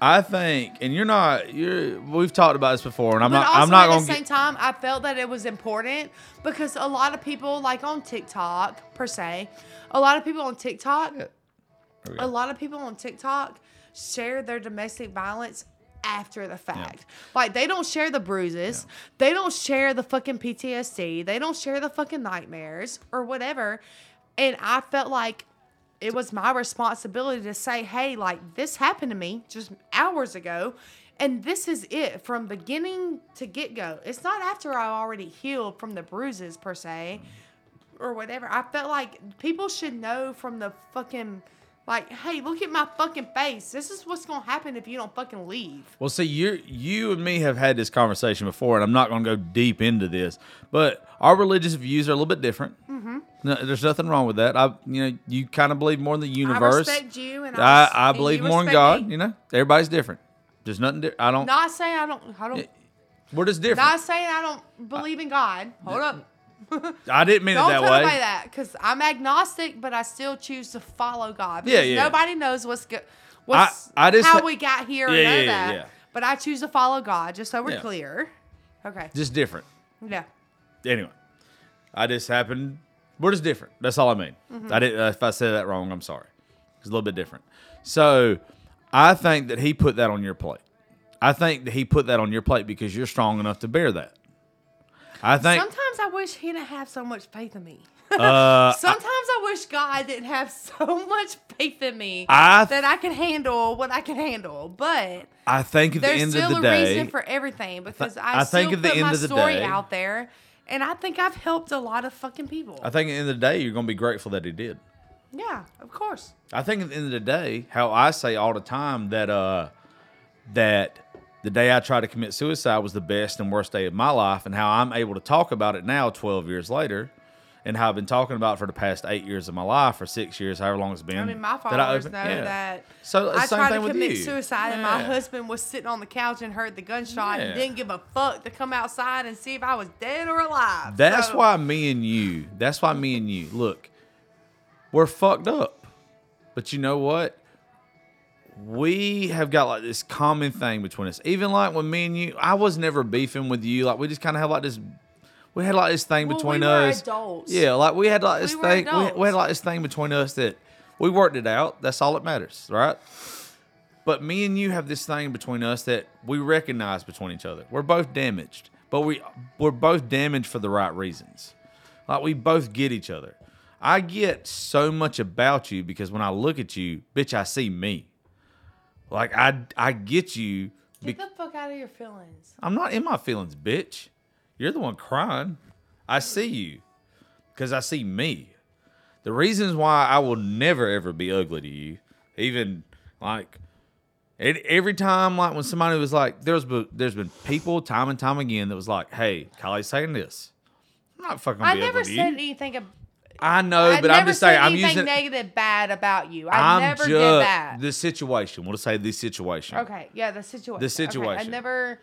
I think, and you're not. You're. We've talked about this before, and I'm but not. also I'm not at the same get. time, I felt that it was important because a lot of people, like on TikTok per se, a lot of people on TikTok, we a lot of people on TikTok share their domestic violence after the fact. Like they don't share the bruises, they don't share the fucking PTSD, they don't share the fucking nightmares or whatever. And I felt like it was my responsibility to say, hey, like this happened to me just hours ago. And this is it from beginning to get go. It's not after I already healed from the bruises per se or whatever. I felt like people should know from the fucking like, hey, look at my fucking face. This is what's gonna happen if you don't fucking leave. Well, see, you you and me have had this conversation before, and I'm not going to go deep into this, but our religious views are a little bit different. Mm-hmm. No, there's nothing wrong with that. I, you know, you kind of believe more in the universe. I respect you, and I, I, res- I believe more in God. me. You know, everybody's different. There's nothing. Di- I don't. Not saying I don't. I don't. we're just different. Not saying I don't believe in God. Hold up. I didn't mean Don't it that way. me that because I'm agnostic, but I still choose to follow God. Yeah, because yeah. Nobody knows what's good. What's I just how we got here or Yeah, yeah, yeah, that. yeah. But I choose to follow God, just so we're Yeah. clear. Okay. Just different. Yeah. Anyway, I just happened. We're just different. That's all I mean. Mm-hmm. I didn't. If I said that wrong, I'm sorry. It's a little bit different. So, I think that he put that on your plate. I think that he put that on your plate because you're strong enough to bear that. I think. Sometimes I wish he didn't have so much faith in me. Uh, Sometimes I wish God didn't have so much faith in me I that I can handle what I can handle. But I think at the there's end still of a the day, reason for everything because I, I still think at the put end my of the story day- out there, and I think I've helped a lot of fucking people. I think at the end of the day, you're going to be grateful that he did. yeah, of course. I think at the end of the day, how I say all the time that uh that the day I tried to commit suicide was the best and worst day of my life, and how I'm able to talk about it now, 12 years later, and how I've been talking about it for the past eight years of my life, or six years, however long it's been. I mean, my that followers opened- know yeah. that So I same tried thing to with commit you. suicide, and my husband was sitting on the couch and heard the gunshot Yeah. and didn't give a fuck to come outside and see if I was dead or alive. That's So- why me and you. That's why me and you. Look, we're fucked up, but you know what? We have got like this common thing between us. Even like when me and you, I was never beefing with you. Like we just kind of have like this. we had like this thing Well, between we were us. adults. Yeah, like we had like this We thing. We, we had like this thing between us that we worked it out. That's all that matters, right? But me and you have this thing between us that we recognize between each other. We're both damaged, but we we're both damaged for the right reasons. Like we both get each other. I get so much about you because when I look at you, bitch, I see me. Like I I get you. Get the fuck out of your feelings. I'm not in my feelings, bitch. You're the one crying. I see you because I see me. The reasons why I will never ever be ugly to you, even like it, every time, like when somebody was like, there's been, there's been people time and time again that was like, hey, Kylie's saying this. I'm not fucking. I be never said you. anything. I know, I but I'm just saying. I'm using. negative bad about you. I I'm never just did that. the situation. We'll say the situation, Okay, yeah, the situation. The Okay, situation. I never.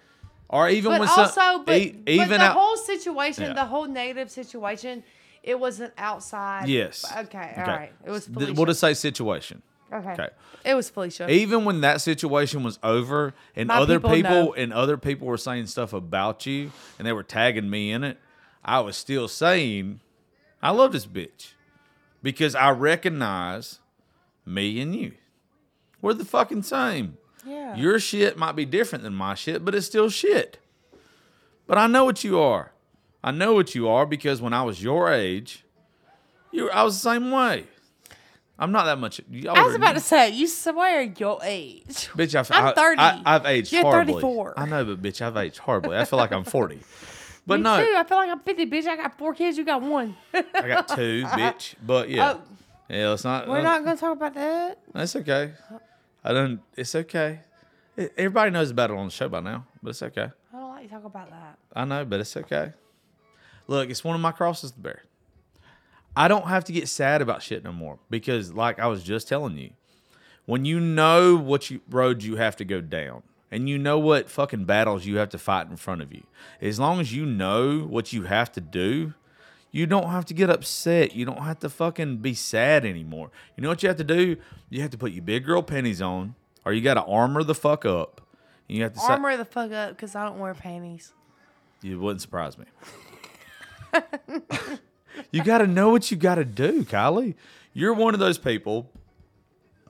or even But when also, some, but, e- but even the out. whole situation, Yeah. the whole negative situation, it wasn't outside. yes. Okay. All Okay. right. It was Felicia. We'll just say situation. okay. Okay. It was Felicia. even when that situation was over and My other people people, and other people were saying stuff about you and they were tagging me in it i was still saying i love this bitch because i recognize me and you we're the fucking same yeah. your shit might be different than my shit but it's still shit but i know what you are i know what you are because when i was your age you i was the same way i'm not that much I was about to say, you swear your age. Bitch, I've, I'm I- 30. I, have aged You're horribly. 34. I know, but bitch, I've aged horribly. I feel like I'm 40. But Me no, too. I feel like I'm 50, bitch. I got four kids. You got one. I got two, bitch. But yeah, Oh, yeah, it's not. we're uh, not going to talk about that. That's okay. I don't. It's okay. E- Everybody knows about it on the show by now, but it's okay. I don't like to talk about that. I know, but it's okay. Look, it's one of my crosses to bear. I don't have to get sad about shit no more because, like I was just telling you, when you know what you, road you have to go down and you know what fucking battles you have to fight in front of you, as long as you know what you have to do, you don't have to get upset. You don't have to fucking be sad anymore. You know what you have to do? You have to put your big girl panties on, or you got to armor the fuck up. And you have to Armor the fuck up because I don't wear panties. you wouldn't surprise me. you got to know what you got to do, Kylie. You're one of those people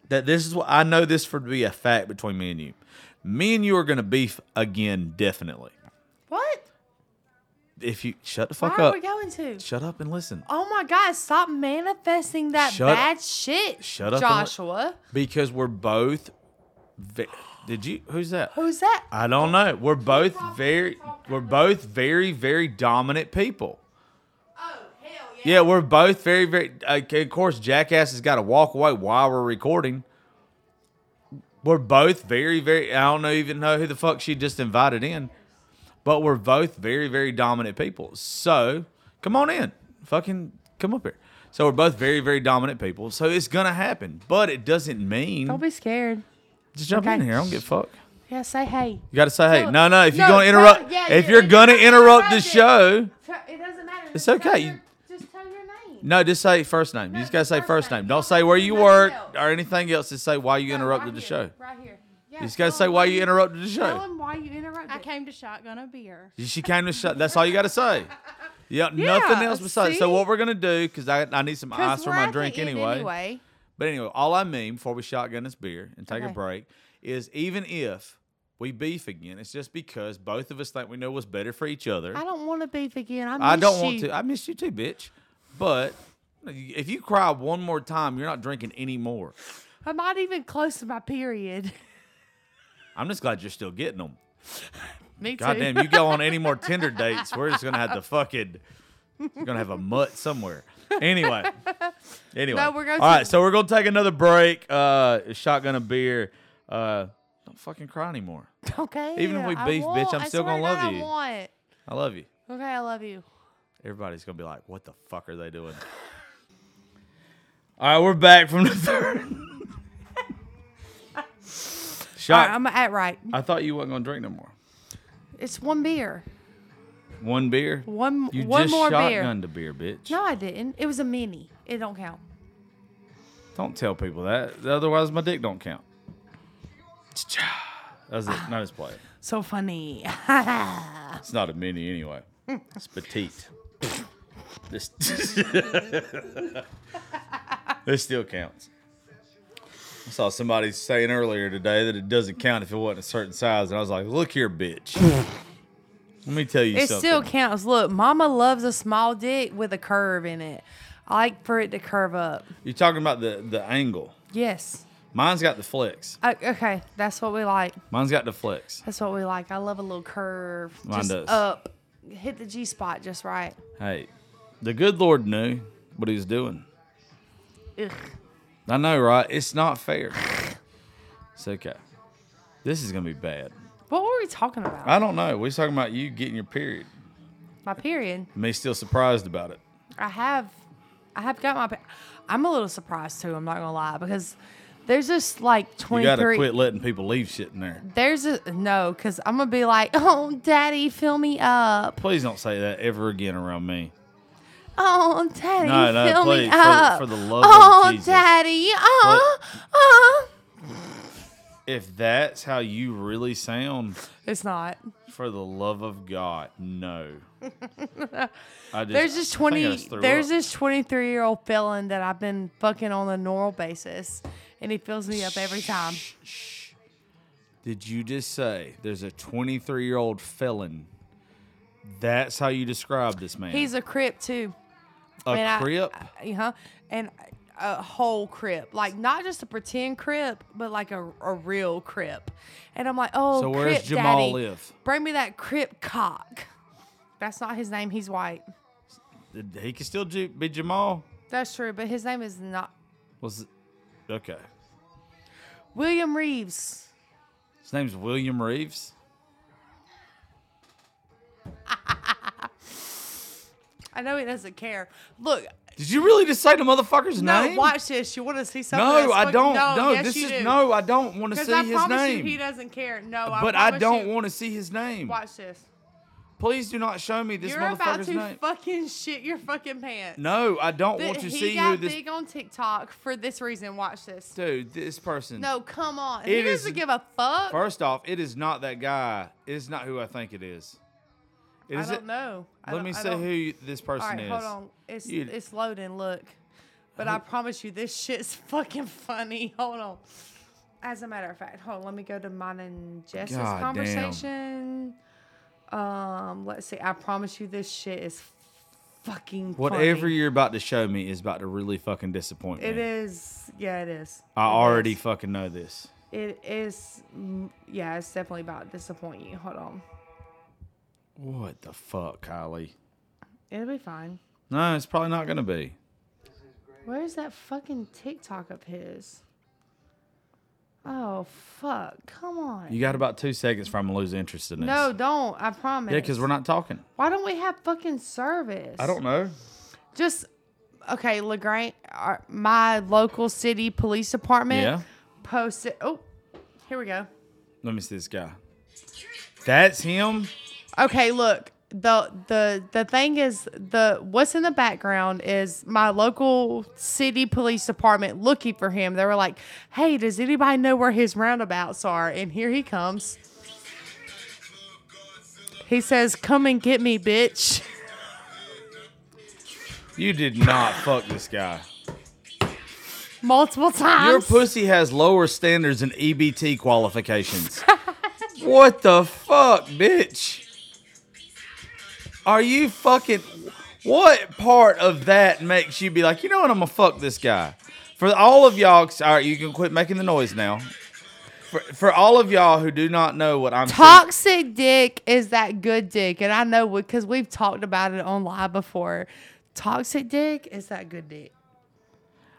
that this is what I know this for to be a fact between me and you. Me and you are going to beef again, definitely. What? If you shut the fuck Why fuck are up, we going to? shut up and listen. Oh my God! Stop manifesting that Shut- bad shit, shut up and Joshua. Because we're both. Ve- Did you? Who's that? Who's that? I don't know. We're both very. We're both very, very dominant people. Oh hell yeah. Yeah, we're both very, very. Okay, of course, Jackass has got to walk away while we're recording. We're both very, very. I don't know even know who the fuck she just invited in, but we're both very, very dominant people. So come on in, fucking come up here. So we're both very, very dominant people. So it's gonna happen, but it doesn't mean Don't be scared. just jump in here. I don't give a fuck. Yeah, say hey. You got to say, hey, No, no, no. If you're gonna interrupt, yeah, if yeah, you're gonna interrupt the show, It doesn't matter. It's okay. You- no, just say first name. You just gotta say first first name. name. Don't don't say where you work or anything else. Just say why you No, interrupted right the here, show. Right here. Yeah, You just gotta say why you interrupted the Tell show. why you interrupted. I came to shotgun a beer. She came to shut. That's all you gotta say. Yeah, Yeah, nothing else besides. So what we're gonna do? Because I I need some ice for my drink anyway. anyway. But anyway, all I mean before we shotgun this beer and take a break is even if we beef again, it's just because both of us think we know what's better for each other. I don't want to beef again. I, miss I don't want to. I miss you too, bitch. But if you cry one more time, you're not drinking anymore. I'm not even close to my period. I'm just glad you're still getting them. Me too. Goddamn, you go on any more Tinder dates, we're just gonna have to fucking, you're gonna have a mutt somewhere. Anyway, anyway. No, we're gonna All right, so we're gonna take another break. Uh, shotgun a beer. Uh, don't fucking cry anymore. okay. Even if we I beef, bitch, won't. I'm I still swear gonna to love you. I want. I love you. Okay, I love you. Everybody's gonna be like, "What the fuck are they doing?" All right, we're back from the third. Shot. right, I'm at right. I thought you wasn't gonna drink no more. It's one beer. One beer. One You one just more beer. shotgunned a beer, bitch. No, I didn't. It was a mini. It don't count. Don't tell people that. Otherwise, my dick don't count. That was it. Not his play. So funny. It's not a mini anyway. It's petite. This, this still counts. I saw somebody saying earlier today that it doesn't count if it wasn't a certain size, and I was like, "Look here, bitch. Let me tell you It something." still counts. Look, Mama loves a small dick with a curve in it. I like for it to curve up. You're talking about the the angle. Yes. Mine's got the flex. Uh, okay, that's what we like. Mine's got the flex. That's what we like. I love a little curve. Mine just does. up. Hit the G spot just right. Hey, the good Lord knew what he was doing. Ugh. I know, right? It's not fair. It's okay. This is gonna be bad. What were we talking about? I don't know. We was talking about you getting your period. my period. Me still surprised about it. I have, I have got my. I'm a little surprised too. I'm not gonna lie because there's just like You 23. gotta quit letting people leave shit in there. There's a no, because I'm gonna be like, oh, daddy, fill me up. Please don't say that ever again around me. Oh, daddy, No, no, fill please, me up. for the love of oh, Jesus. daddy, oh, oh. If that's how you really sound, It's not. for the love of God, no. I just, There's this twenty. There's up. this twenty three year old felon that I've been fucking on a normal basis, and he fills me up every time. Did you just say there's a 23 year old felon? That's how you describe this man. He's a crip too. a and crip. Uh huh. And a whole crip, like not just a pretend crip, but like a, a real crip. And I'm like, oh, so where's crip Jamal daddy, live? Bring me that crip cock. That's not his name. He's white. He can still be Jamal. That's true, but his name is not Was okay. William Reeves. His name's William Reeves. I know he doesn't care. Look, Did you really just say the motherfucker's no, name? watch this. You want to see something? No, I don't. No, No, yes, this is do. no. I don't want to see I his name. you, he doesn't care. No, I but I don't want to see his name. Watch this. Please do not show me this You're about motherfucker's to name. fucking shit your fucking pants. no, I don't want to he see got who this big on TikTok for this reason. Watch this. dude. This person. No, come on. It he is- doesn't give a fuck. First off, it is not that guy. It is not who I think it is. I Is don't it? know. I Let don't- me I see don't- who you- this person right, is. hold on. It's You- it's loading. Look, but I promise you, this shit's fucking funny. Hold on. As a matter of fact, hold on. Let me go to mine and Jess's God damn. conversation. Um, let's see. I promise you, this shit is fucking Whatever funny. you're about to show me is about to really fucking disappoint me. It is. Yeah, it is. I It already is. fucking know this. It is. mm, Yeah, it's definitely about to disappoint you. Hold on. What the fuck, Kylie? It'll be fine. No, it's probably not gonna be. Where's that fucking TikTok of his? Oh fuck! Come on. You got about two seconds for I'm gonna lose interest in this. no, don't. I promise. Yeah, because we're not talking. Why don't we have fucking service? I don't know. Just okay, LaGrange. Our, my local city police department Yeah. posted. Oh, here we go. Let me see this guy. That's him. Okay, look. The the the thing is the what's in the background is my local city police department looking for him. They were like, "Hey, does anybody know where his roundabouts are?" And here he comes. He says, "Come and get me, bitch." You did not fuck this guy. Multiple times. Your pussy has lower standards than EBT qualifications. what the fuck, bitch? Are you fucking. What part of that makes you be like, you know what, I'm gonna fuck this guy? For all of y'all, all right, you can quit making the noise now. For, for all of y'all who do not know what I'm Toxic dick is that good dick, and I know because we've talked about it on live before. Toxic dick is that good dick.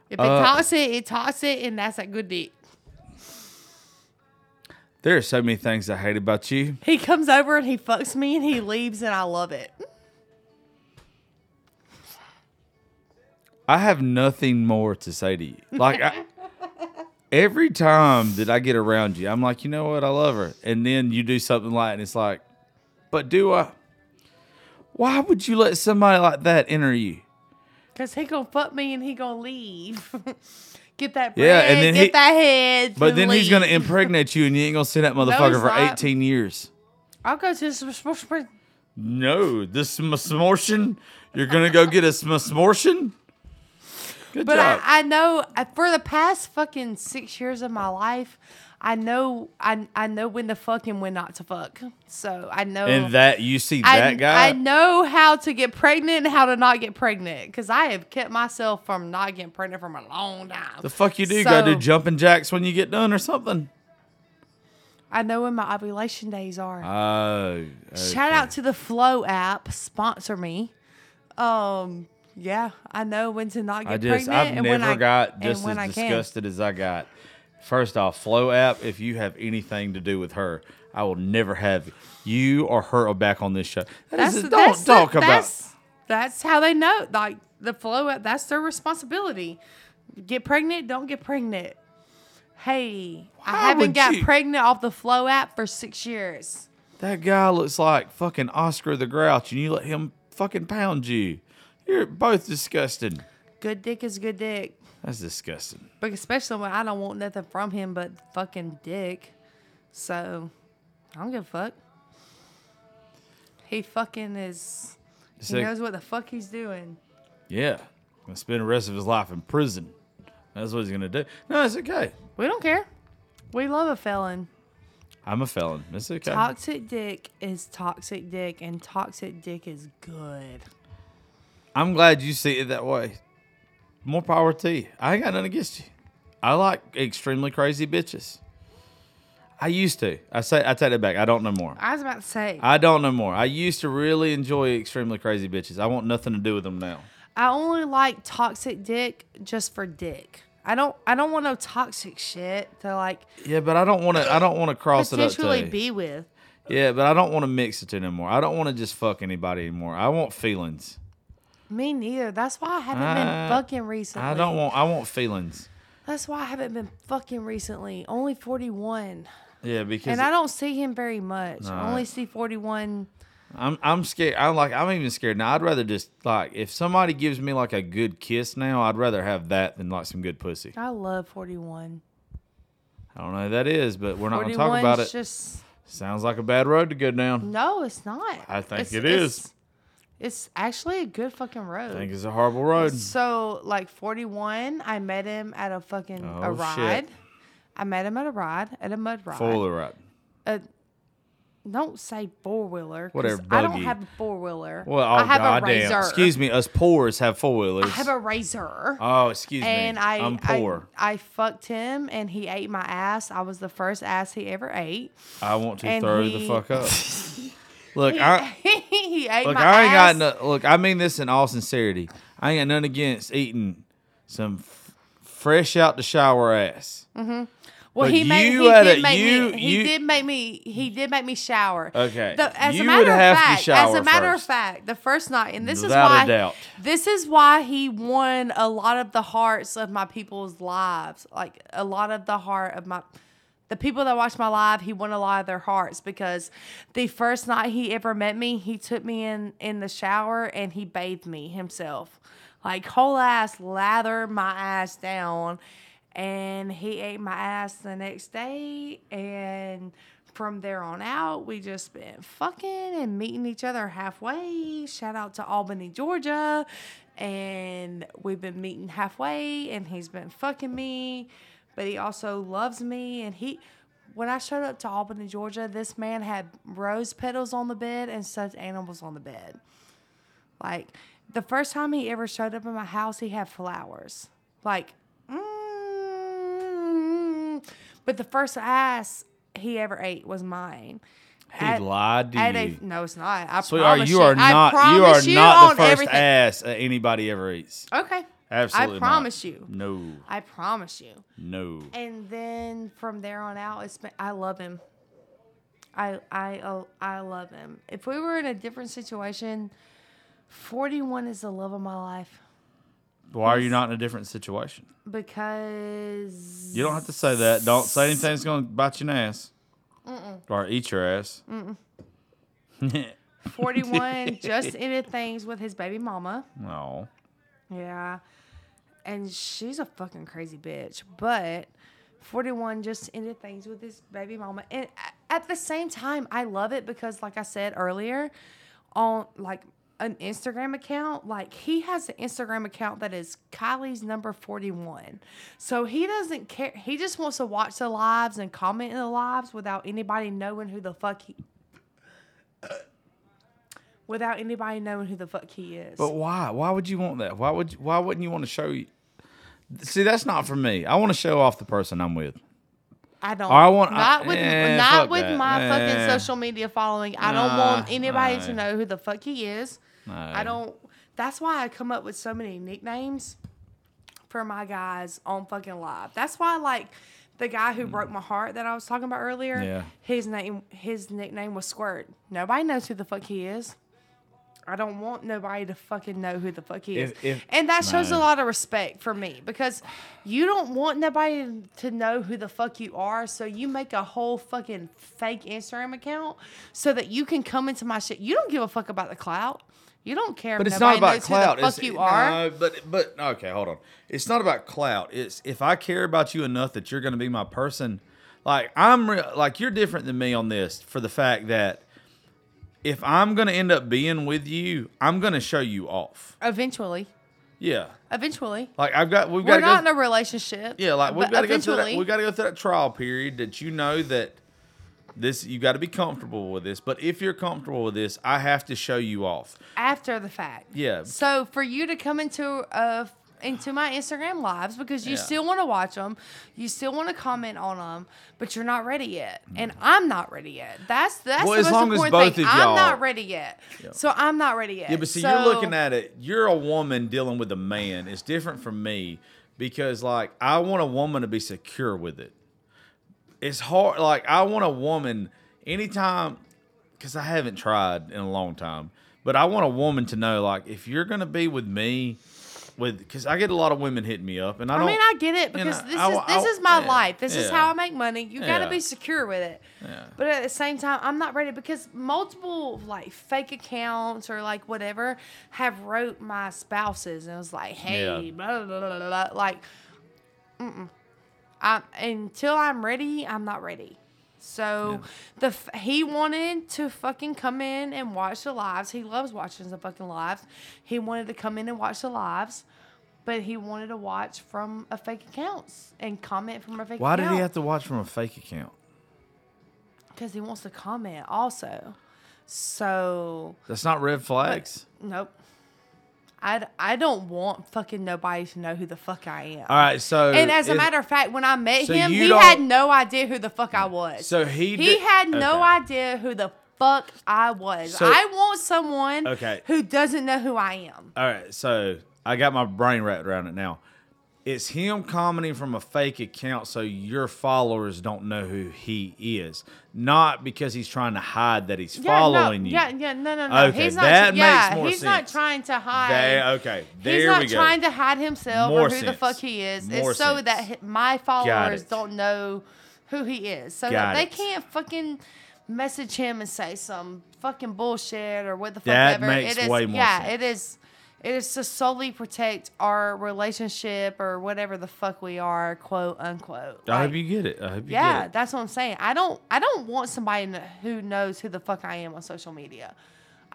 If it Uh, toxic, it toxic, and that's that good dick. There are so many things I hate about you. He comes over and he fucks me and he leaves, and I love it. I have nothing more to say to you. Like I, every time that I get around you, I'm like, you know what, I love her, and then you do something like, and it's like, but do I? Why would you let somebody like that enter you? Cause he gonna fuck me and he gonna leave. get that bread, Yeah, and then get he- that head. But then he's gonna impregnate you, and you ain't gonna see that motherfucker he's for not. 18 years. I'll go to this. No, this smortion. You're gonna go get a smortion. Good But job. I, I know uh, for the past fucking six years of my life, I know I I know when to fuck and when not to fuck. So I know and that you see I, that guy. I know how to get pregnant and how to not get pregnant because I have kept myself from not getting pregnant from a long time. the fuck you do? You gotta do jumping jacks when you get done or something. I know when my ovulation days are. Oh, Shout out to the Flo app, sponsor me. Um, yeah, I know when to not get I just pregnant I've and when never I got just as I disgusted as I got. First off, Flo app. If you have anything to do with her, I will never have you or her back on this show. That That's is- don't that's the- talk about. That's, that's how they know. Like the Flo app, that's their responsibility. Get pregnant, don't get pregnant. Hey, I haven't got you- pregnant off the Flo app for six years. That guy looks like fucking Oscar the Grouch, and you let him fucking pound you. You're both disgusting. Good dick is good dick. That's disgusting. But especially when I don't want nothing from him but fucking dick. So I don't give a fuck. He fucking is. He Sick. knows what the fuck he's doing. Yeah, gonna spend the rest of his life in prison. That's what he's gonna do. No, it's okay. We don't care. We love a felon. I'm a felon. It's okay. Toxic dick is toxic dick, and toxic dick is good. I'm glad you see it that way. More power to you. I ain't got nothing against you. I like extremely crazy bitches. I used to. I say I take that back. I don't know more. I was about to say, I don't know more. I used to really enjoy extremely crazy bitches. I want nothing to do with them now. I only like toxic dick just for dick. I don't. I don't want no toxic shit to like Yeah, but I don't want to. I don't want to cross it up potentially to. be with. Yeah, but I don't want to mix it anymore. I don't want to just fuck anybody anymore. I want feelings. Me neither. That's why I haven't been fucking recently. I don't want. I want feelings. That's why I haven't been fucking recently. Only 41. Yeah, because And I don't see him very much. I only see 41. I'm I'm scared. I'm like I'm even scared now. I'd rather just like if somebody gives me like a good kiss now, I'd rather have that than like some good pussy. I love 41. I don't know who that is, but we're not gonna talk about it. just Sounds like a bad road to go down. no, it's not. I think it's, it is. It's actually a good fucking road. I think it's a horrible road. So like 41, I met him at a fucking Oh, a shit. ride. I met him at a ride at a mud ride. Four ride. Uh, don't say four wheeler. Whatever, I don't have a four wheeler. Well, oh I have a goddamn. razor. Excuse me, us poors have four wheelers. I have a razor. Oh, excuse and me. I, I'm I poor. I fucked him and he ate my ass. I was the first ass he ever ate. I, want to and throw he- the fuck up. look, I look. I ain't ass. got no. Look, I mean this in all sincerity. I ain't got nothing against eating some f- fresh out the shower ass. Mm-hmm. well, but he made you he did a- make you- me he you- did make me he did make me shower. Okay. The- as You a matter would of have to fact, as a matter first. of fact, the first night, and this Without is why this is why he won a lot of the hearts of my people's lives. Like a lot of the heart of my the people that watch my live, he won a lot of their hearts because the first night he ever met me, he took me in in the shower and he bathed me himself. Like whole ass lather my ass down and he ate my ass the next day. And from there on out we just been fucking and meeting each other halfway. Shout out to albany georgia. And we've been meeting halfway and he's been fucking me but he also loves me and he when i showed up to albany georgia this man had rose petals on the bed and stuffed animals on the bed like the first time he ever showed up in my house, he had flowers. Like, mm, but the first ass he ever ate was mine. He At- lied to at you. a, no, it's not. I Sweetheart, promise you are not. You are you not the first everything. ass anybody ever eats. Okay. Absolutely. I not. promise you. No. I promise you. No. And then from there on out, it's been, I love him. I I oh, I love him. If we were in a different situation, forty one is the love of my life Why are you not in a different situation? because You don't have to say that. Don't say anything that's going to bite you in the ass. Or eat your ass. 41 just ended things with his baby mama. no. Yeah. And she's a fucking crazy bitch. But 41 just ended things with his baby mama. And at the same time, I love it because, like I said earlier, on like an Instagram account, like he has an Instagram account that is Kylie's number 41. So he doesn't care. He just wants to watch the lives and comment in the lives without anybody knowing who the fuck he without anybody knowing who the fuck he is. But why? Why would you want that? Why would? Why wouldn't you want to show? You? See, that's not for me. I want to show off the person I'm with. I don't. I want- not I- with eh, not with that. my Eh. fucking social media following. I don't want anybody to know who the fuck he is. I don't. That's why I come up with so many nicknames for my guys on fucking live. That's why like the guy who broke my heart that I was talking about earlier. Yeah. His name his nickname was Squirt. Nobody knows who the fuck he is. I don't want nobody to fucking know who the fuck he is. If- if- and that shows no. a lot of respect for me because you don't want nobody to know who the fuck you are. So you make a whole fucking fake Instagram account so that you can come into my shit. You don't give a fuck about the clout. You don't care But it's not about clout. who the It's, fuck you are. No, but but okay, hold on. It's not about clout. It's if I care about you enough that you're going to be my person. Like I'm re- like you're different than me on this for the fact that if I'm going to end up being with you, I'm going to show you off. Eventually. Yeah. Eventually. Like I've got we've got We're not to in a relationship. Yeah, like we've got to go through that. We've got to go through that trial period that you know that this you got to be comfortable with this. But if you're comfortable with this, I have to show you off. after the fact. Yeah. So for you to come into uh into my Instagram lives because you Yeah. still want to watch them, you still want to comment on them, but you're not ready yet, mm. and I'm not ready yet. That's that's Well, the as most long as important both thing. of I'm y'all- not ready yet, so I'm not ready yet. Yeah, but see, So- you're looking at it. You're a woman dealing with a man. It's different from me because, like, I want a woman to be secure with it. It's hard. Like, I want a woman anytime because I haven't tried in a long time, but I want a woman to know, like, if you're gonna be with me, with because I get a lot of women hitting me up, and I I don't. I mean, I get it because this I- is this is my yeah, life. This is how I make money. You got to Yeah. be secure with it. Yeah. But at the same time, I'm not ready because multiple like fake accounts or like whatever have wrote my spouses and it was like, hey, Yeah. blah, blah, blah, blah, blah. like, mm-mm. I, until I'm ready, I'm not ready. So the f- he wanted to fucking come in and watch the lives. He loves watching the fucking lives. He wanted to come in and watch the lives, but he wanted to watch from a fake accounts and comment from a fake Why account. did he have to watch from a fake account? Because he wants to comment also. So, That's not red flags. nope. I, I don't want fucking nobody to know who the fuck I am. All right, so and as a matter of fact, when I met So him, he don't- had no idea who the fuck I was. So he he did- had no okay. idea who the fuck I was. So- I want someone Okay. who doesn't know who I am. All right, so I got my brain wrapped around it now. It's him commenting from a fake account so your followers don't know who he is, not because he's trying to hide that he's following yeah, you. Yeah, yeah, no, no, no. Okay, he's not. that yeah, makes more he's not trying to hide. Okay, there- okay, there he's not we go. trying to hide himself More or who the fuck he is. More it's so sense. that my followers don't know who he is, so Got that they can't fucking message him and say some fucking bullshit or what the fuck That ever. makes it is, way more yeah, sense. it is. It is to solely protect our relationship or whatever the fuck we are, quote unquote. I Like, hope you get it. I hope you yeah, get it. that's what I'm saying. I don't I don't want somebody who knows who the fuck I am on social media.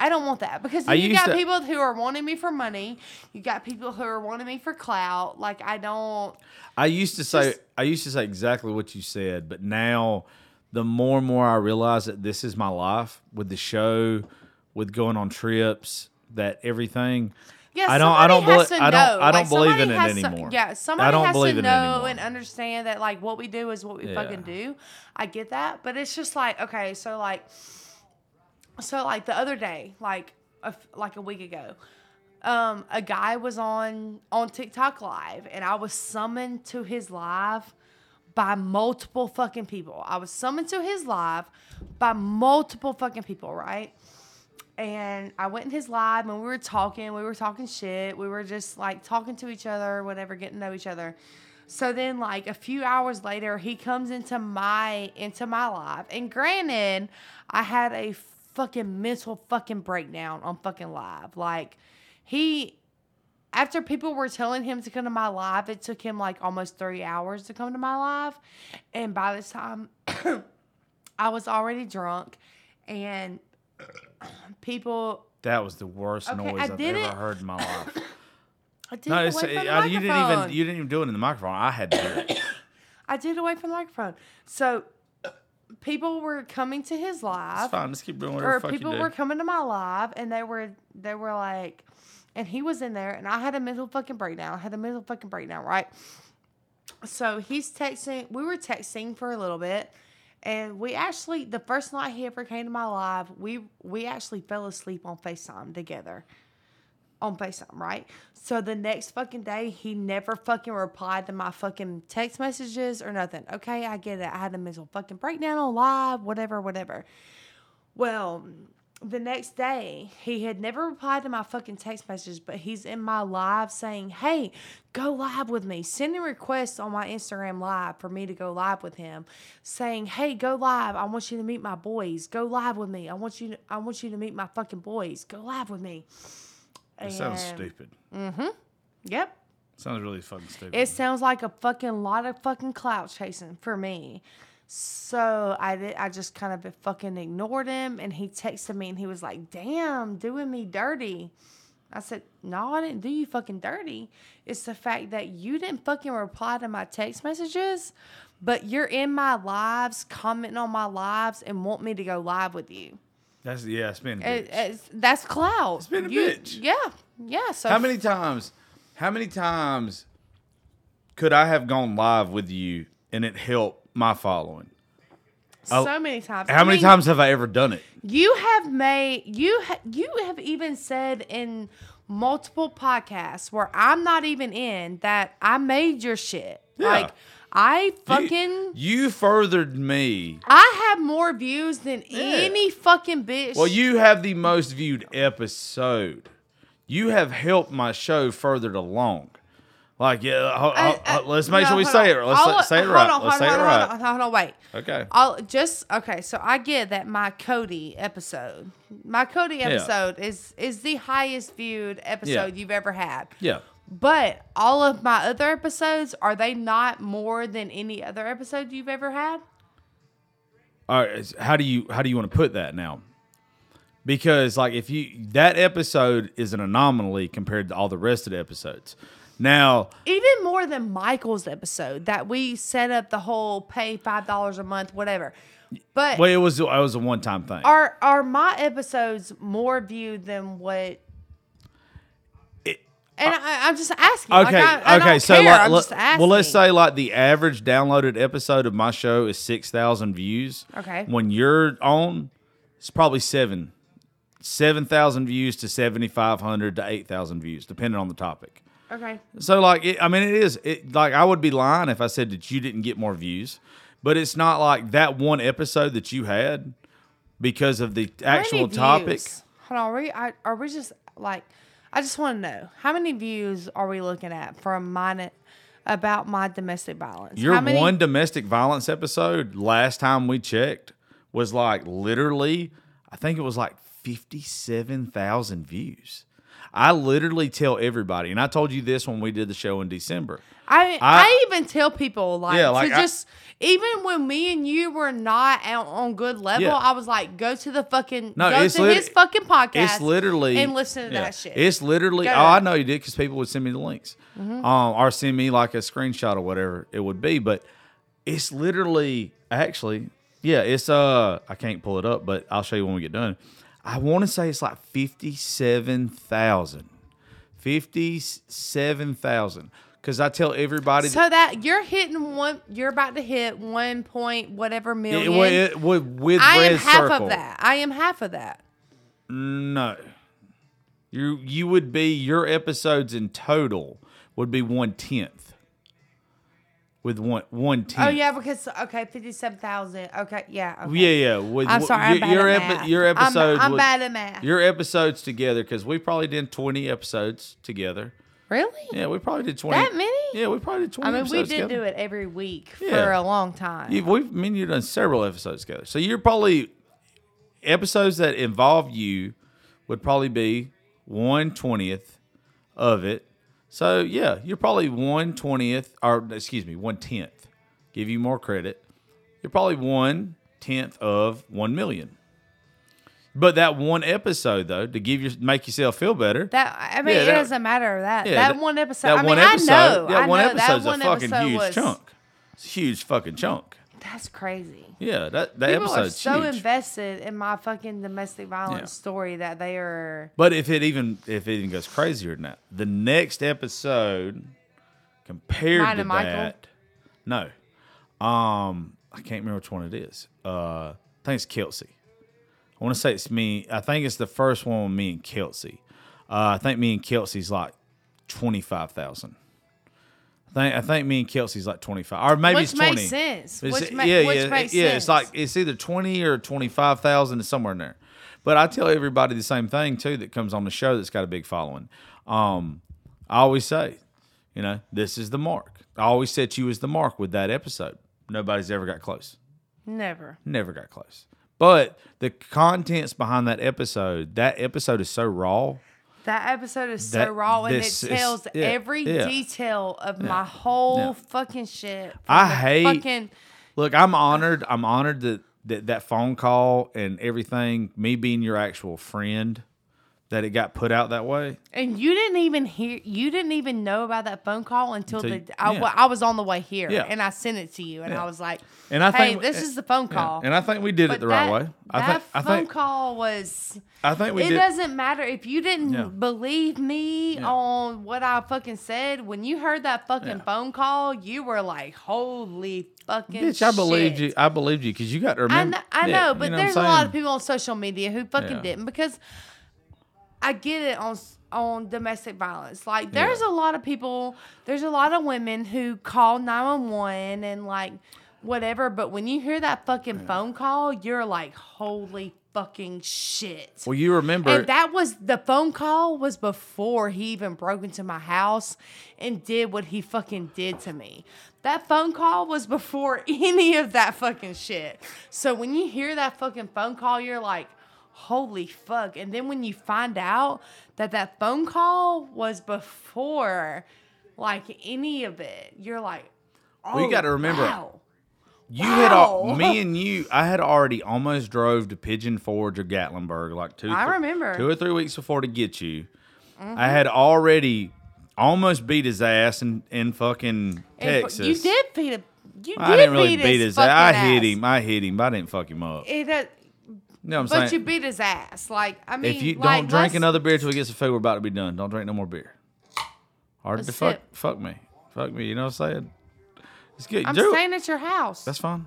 I don't want that because I you got to- people who are wanting me for money. You got people who are wanting me for clout. Like I don't. I used to say I used to say exactly what you said, but now the more and more I realize that this is my life with the show, with going on trips, that everything. Yeah, I don't- I don't has belie- to I don't- I don't Like, believe in it has to- anymore. yeah, I somebody don't has believe to know and understand that like what we do is what we Yeah. fucking do. I get that, but it's just like okay, so like, so like the other day, like a, like a week ago, um, a guy was on on TikTok live, and I was summoned to his live by multiple fucking people. I was summoned to his live by multiple fucking people, right? And I went in his live and we were talking, we were talking shit, we were just like talking to each other, whatever, getting to know each other. So then like a few hours later, he comes into my into my live. And granted, I had a fucking mental fucking breakdown on fucking live. Like he after people were telling him to come to my live, it took him like almost three hours to come to my live. And by this time, I was already drunk and people. That was the worst Okay, noise I I've ever it. heard in my life. I did no, it away from the uh, you didn't even you didn't even do it in the microphone. I had to do it. I did it away from the microphone. So people were coming to his live. It's fine. Let's keep doing whatever or the fuck people you do. were coming to my live and they were they were like and he was in there and I had a mental fucking breakdown. I had a mental fucking breakdown, right? So he's texting we were texting for a little bit and we actually the first night he ever came to my live, we we actually fell asleep on FaceTime together. On FaceTime, right? So the next fucking day, he never fucking replied to my fucking text messages or nothing. Okay, I get it. I had a mental fucking breakdown on live, whatever, whatever. Well, the next day, he had never replied to my fucking text messages, but he's in my live saying, Hey, go live with me. Sending requests on my Instagram live for me to go live with him, saying, Hey, go live. I want you to meet my boys. Go live with me. I want you to, I want you to meet my fucking boys. Go live with me. It sounds stupid. Mm-hmm. Yep. sounds really fucking stupid. It sounds like a fucking lot of fucking clout chasing for me. So I did. I just kind of fucking ignored him, and he texted me, and he was like, "Damn, doing me dirty." I said, "No, I didn't do you fucking dirty. It's the fact that you didn't fucking reply to my text messages, but you're in my lives, commenting on my lives, and want me to go live with you. That's yeah. It's been. a It, it's, that's clout. It's been a bitch. Yeah, yeah. So How many times? How many times could I have gone live with you and it helped my following? so many times. How I many mean, times have I ever done it? You have made you ha, you have even said in multiple podcasts where I'm not even in that I made your shit. Yeah. Like I fucking You, furthered me. I have more views than any fucking bitch. Well, you have the most viewed episode. You have helped my show furthered along. Like, yeah, ho- uh, let's make no, sure we say on. it. Let's I'll- say, it hold right. on, let's hold say on, it hold right. on, hold on, wait. Okay. I'll just okay. So I get that my Cody episode, my Cody episode is is the highest viewed episode you've ever had. Yeah. But all of my other episodes are they not more than any other episode you've ever had? All right. How do you how do you want to put that now? Because like if you that episode is an anomaly compared to all the rest of the episodes. Now, Even more than Michael's episode that we set up the whole pay five dollars a month, whatever. But well, it was it was a one time thing. are are my episodes more viewed than what? It- and uh, I, I'm just asking. like, Okay, I, I okay. So, care, like, asking. well, let's say like the average downloaded episode of my show is six thousand views. Okay. When you're on, it's probably seven, seven thousand views to seventy five hundred to eight thousand views, depending on the topic. Okay. So, like, it, I mean, it is it like I would be lying if I said that you didn't get more views, but it's not like that one episode that you had because of the actual topic. Hold on, are we I, are we just like? I just want to know how many views are we looking at from mine about my domestic violence? Your how many, one domestic violence episode last time we checked was like literally, I think it was like 57,000 views. I literally tell everybody, and I told you this when we did the show in December. I, I- I even tell people like, Yeah, like, to I- just even when me and you were not out on good level, Yeah. I was like, go to the fucking No, go it's to lit- his fucking podcast. It's literally and listen to yeah. that shit. It's literally. Go Oh, I know you did because people would send me the links, Mm-hmm. um, or send me like a screenshot or whatever it would be. But it's literally actually, yeah. It's uh, I can't pull it up, but I'll show you when we get done. I want to say it's like fifty-seven thousand. Fifty-seven thousand. Because I tell everybody. so that you're hitting one, you're about to hit one point whatever million. it, it, with, with I am half Circle. of that. I am half of that. No. You you would be your episodes in total would be one tenth. With one one oh, tenth. Oh yeah, because okay, fifty-seven thousand. Okay, yeah. Okay. Yeah, yeah. With, I'm sorry, I'm your, bad your, at epi- math. your I'm- episodes. I'm would- bad at math. Your episodes together, because we probably did twenty episodes together. Really? Yeah, we probably did twenty. That many? Yeah, we probably did twenty. I mean, we did together. do it every week for a long time. You, we've I mean you've done several episodes together. So you're probably episodes that involve you would probably be one twentieth of it. So yeah, you're probably one twentieth or excuse me, one tenth. Give you more credit. You're probably one tenth of one million. But that one episode though, to give you make yourself feel better. That I mean, Yeah, it that- doesn't matter that yeah, that, that- one episode. that I mean, one I know, that I one know, episode's that one a fucking episode huge was, chunk. It's a huge fucking chunk. That's crazy. Yeah, that that People are so huge. invested in my fucking domestic violence Yeah. story that they are. But if it even if it even goes crazier than that, the next episode compared Mine to and Michael? that, no, um, I can't remember which one it is. Uh, I think it's Kelsey. I want to say it's me. I think it's the first one with me and Kelsey. Uh, I think me and Kelsey's like twenty five thousand. I think I think me and Kelsey's like twenty five, or maybe Which it's twenty. makes sense. It's- Which, ma- yeah, which yeah, makes yeah. sense. It's like it's either twenty or twenty five thousand, somewhere in there. But I tell everybody the same thing too that comes on the show that's got a big following. Um, I always say, you know, this is the mark. I always set you as the mark with that episode. Nobody's ever got close. never. Never got close. But the contents behind that episode, that episode is so raw. That episode is so That- raw and it this is- tells yeah, every yeah. detail of my whole yeah. fucking shit. I hate- fucking. Look, I'm honored. I'm honored that, that that phone call and everything, me being your actual friend, that it got put out that way. And you didn't even hear. You didn't even know about that phone call until, Until the. I, yeah. I was on the way here, Yeah. and I sent it to you, and Yeah. I was like, And I "Hey, think this is the phone call." And I think we did it the that, right way. I that think I phone think call was. I think we it did. doesn't matter if you didn't believe me on what I fucking said. When you heard that fucking phone call, you were like, "Holy fucking Bitch, I believed shit." you. I believed you because you got to I remember. know, I know you but there's a lot of people on social media who fucking didn't because I get it on on domestic violence. Like there's a lot of people, there's a lot of women who call 911 and like whatever, but when you hear that fucking phone call, you're like, "Holy fucking shit." Well, you remember. And that was the phone call was before he even broke into my house and did what he fucking did to me. That phone call was before any of that fucking shit. So when you hear that fucking phone call, you're like, holy fuck. And then when you find out that that phone call was before like any of it, you're like, oh, Well, you gotta remember- wow. You had al- Wow. me and you. I had already almost drove to Pigeon Forge or Gatlinburg like two. I thr- remember. Mm-hmm. two or three weeks before to get you. I had already almost beat his ass in in fucking Texas. You did beat him. You I didn't really beat, beat his, his ass. I hit him. I hit him, but I didn't fuck him up. It, uh, You know what but I'm saying? you beat his ass. Like I mean, if you like, don't drink another beer till we get some food, we're about to be done. Don't drink no more beer. Hard to fuck, sip. fuck me, fuck me. You know what I'm saying? It's good. I'm Do it. staying at your house. That's fine.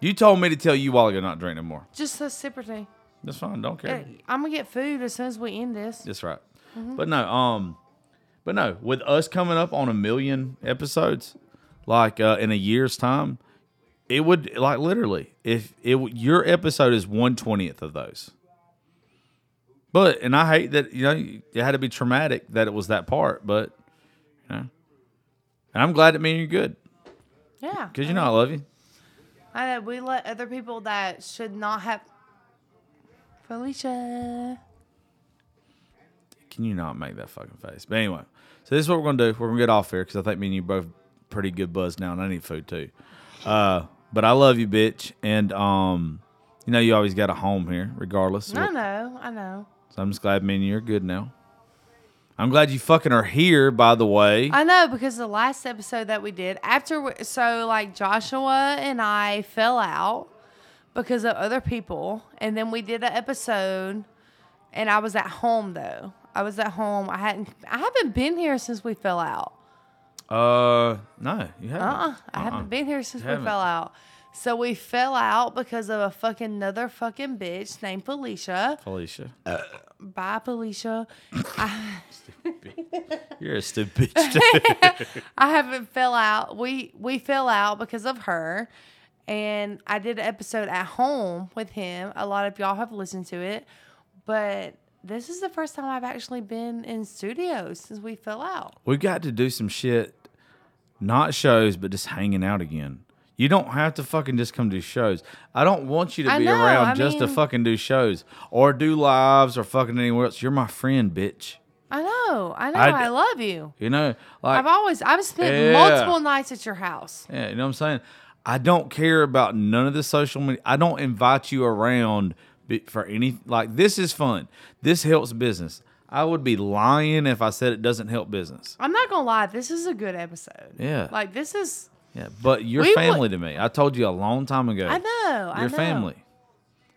You told me to tell you while ago not drink no more. just a sip or two. That's fine. Don't care. I'm gonna get food as soon as we end this. That's right. Mm-hmm. But no, um, but no, with us coming up on a million episodes, like uh, in a year's time, it would like literally if it your episode is one twentieth of those. But and I hate that you know it had to be traumatic that it was that part, but you know, and I'm glad that me and you're good Yeah, because you know I love you. I know we let other people that should not have. Felicia. Can you not make that fucking face? But anyway, so this is what we're gonna do. We're gonna get off here because I think me and you both pretty good buzz now, and I need food too. Uh, but I love you, bitch, and um, you know you always got a home here, regardless. I what- know, I know. So I'm just glad me and you are good now. I'm glad you fucking are here, by the way. I know because the last episode that we did after, we, so like Joshua and I fell out because of other people, and then we did an episode, and I was at home though. I was at home. I hadn't. I haven't been here since we fell out. Uh, no, you haven't. Uh-uh. I Uh-uh. haven't been here since we haven't. fell out. So we fell out because of a fucking another fucking bitch named Felicia. Felicia, Bye, Felicia. I, you're a stupid bitch. I haven't fell out. We we fell out because of her. And I did an episode at home with him. A lot of y'all have listened to it. But this is the first time I've actually been in studio since we fell out. we got to do some shit, not shows, but just hanging out again. You don't have to fucking just come do shows. I don't want you to I be know, around I just to fucking do shows or do lives or fucking anywhere else. You're my friend, bitch. I know. I know. I love you. You know, like I've always I've spent Yeah. multiple nights at your house. Yeah, you know what I'm saying? I don't care about none of the social media. I don't invite you around for any like this is fun. This helps business. I would be lying if I said it doesn't help business. I'm not gonna lie, this is a good episode. Yeah. Like this is Yeah, but would- family to me. I told you a long time ago. I know. I know, family.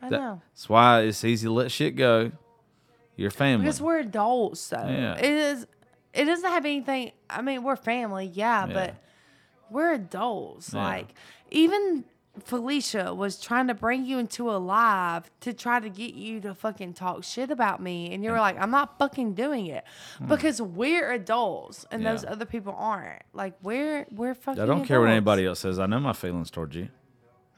I That- know. That's why it's easy to let shit go. You're family. Because we're adults though. Yeah. It is it doesn't have anything I mean, we're family, yeah, Yeah. but we're adults. Yeah. Like even Felicia was trying to bring you into a live to try to get you to fucking talk shit about me. And you were like, I'm not fucking doing it. Because we're adults and those Hmm. Yeah. other people aren't. Like we're we're fucking I don't care what adults. anybody else says. I know my feelings towards you.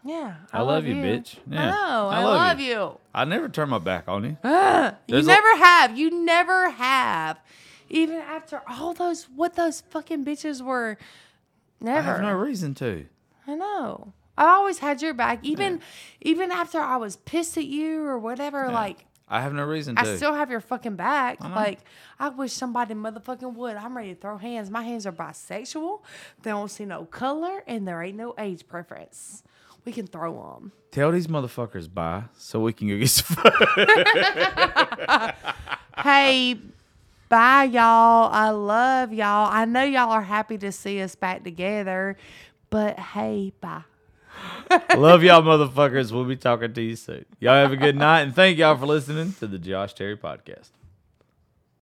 Yeah. I love you, bitch. Yeah, I know. I I, love you. I never turn my back on you. You There's a- never have. You never have. Even after all those, what those fucking bitches were. Never. I Never. have no reason to. I know. I always had your back. Even, even after I was pissed at you or whatever. Like I have no reason to. I still have your fucking back. know. Like I wish somebody motherfucking would. I'm ready to throw hands. My hands are bisexual. They don't see no color and there ain't no age preference. We can throw them. Tell these motherfuckers bye so we can go get some hey, bye, y'all. I love y'all. I know y'all are happy to see us back together, but hey, bye. Love y'all motherfuckers. We'll be talking to you soon. Y'all have a good night and thank y'all for listening to the Josh Terry podcast.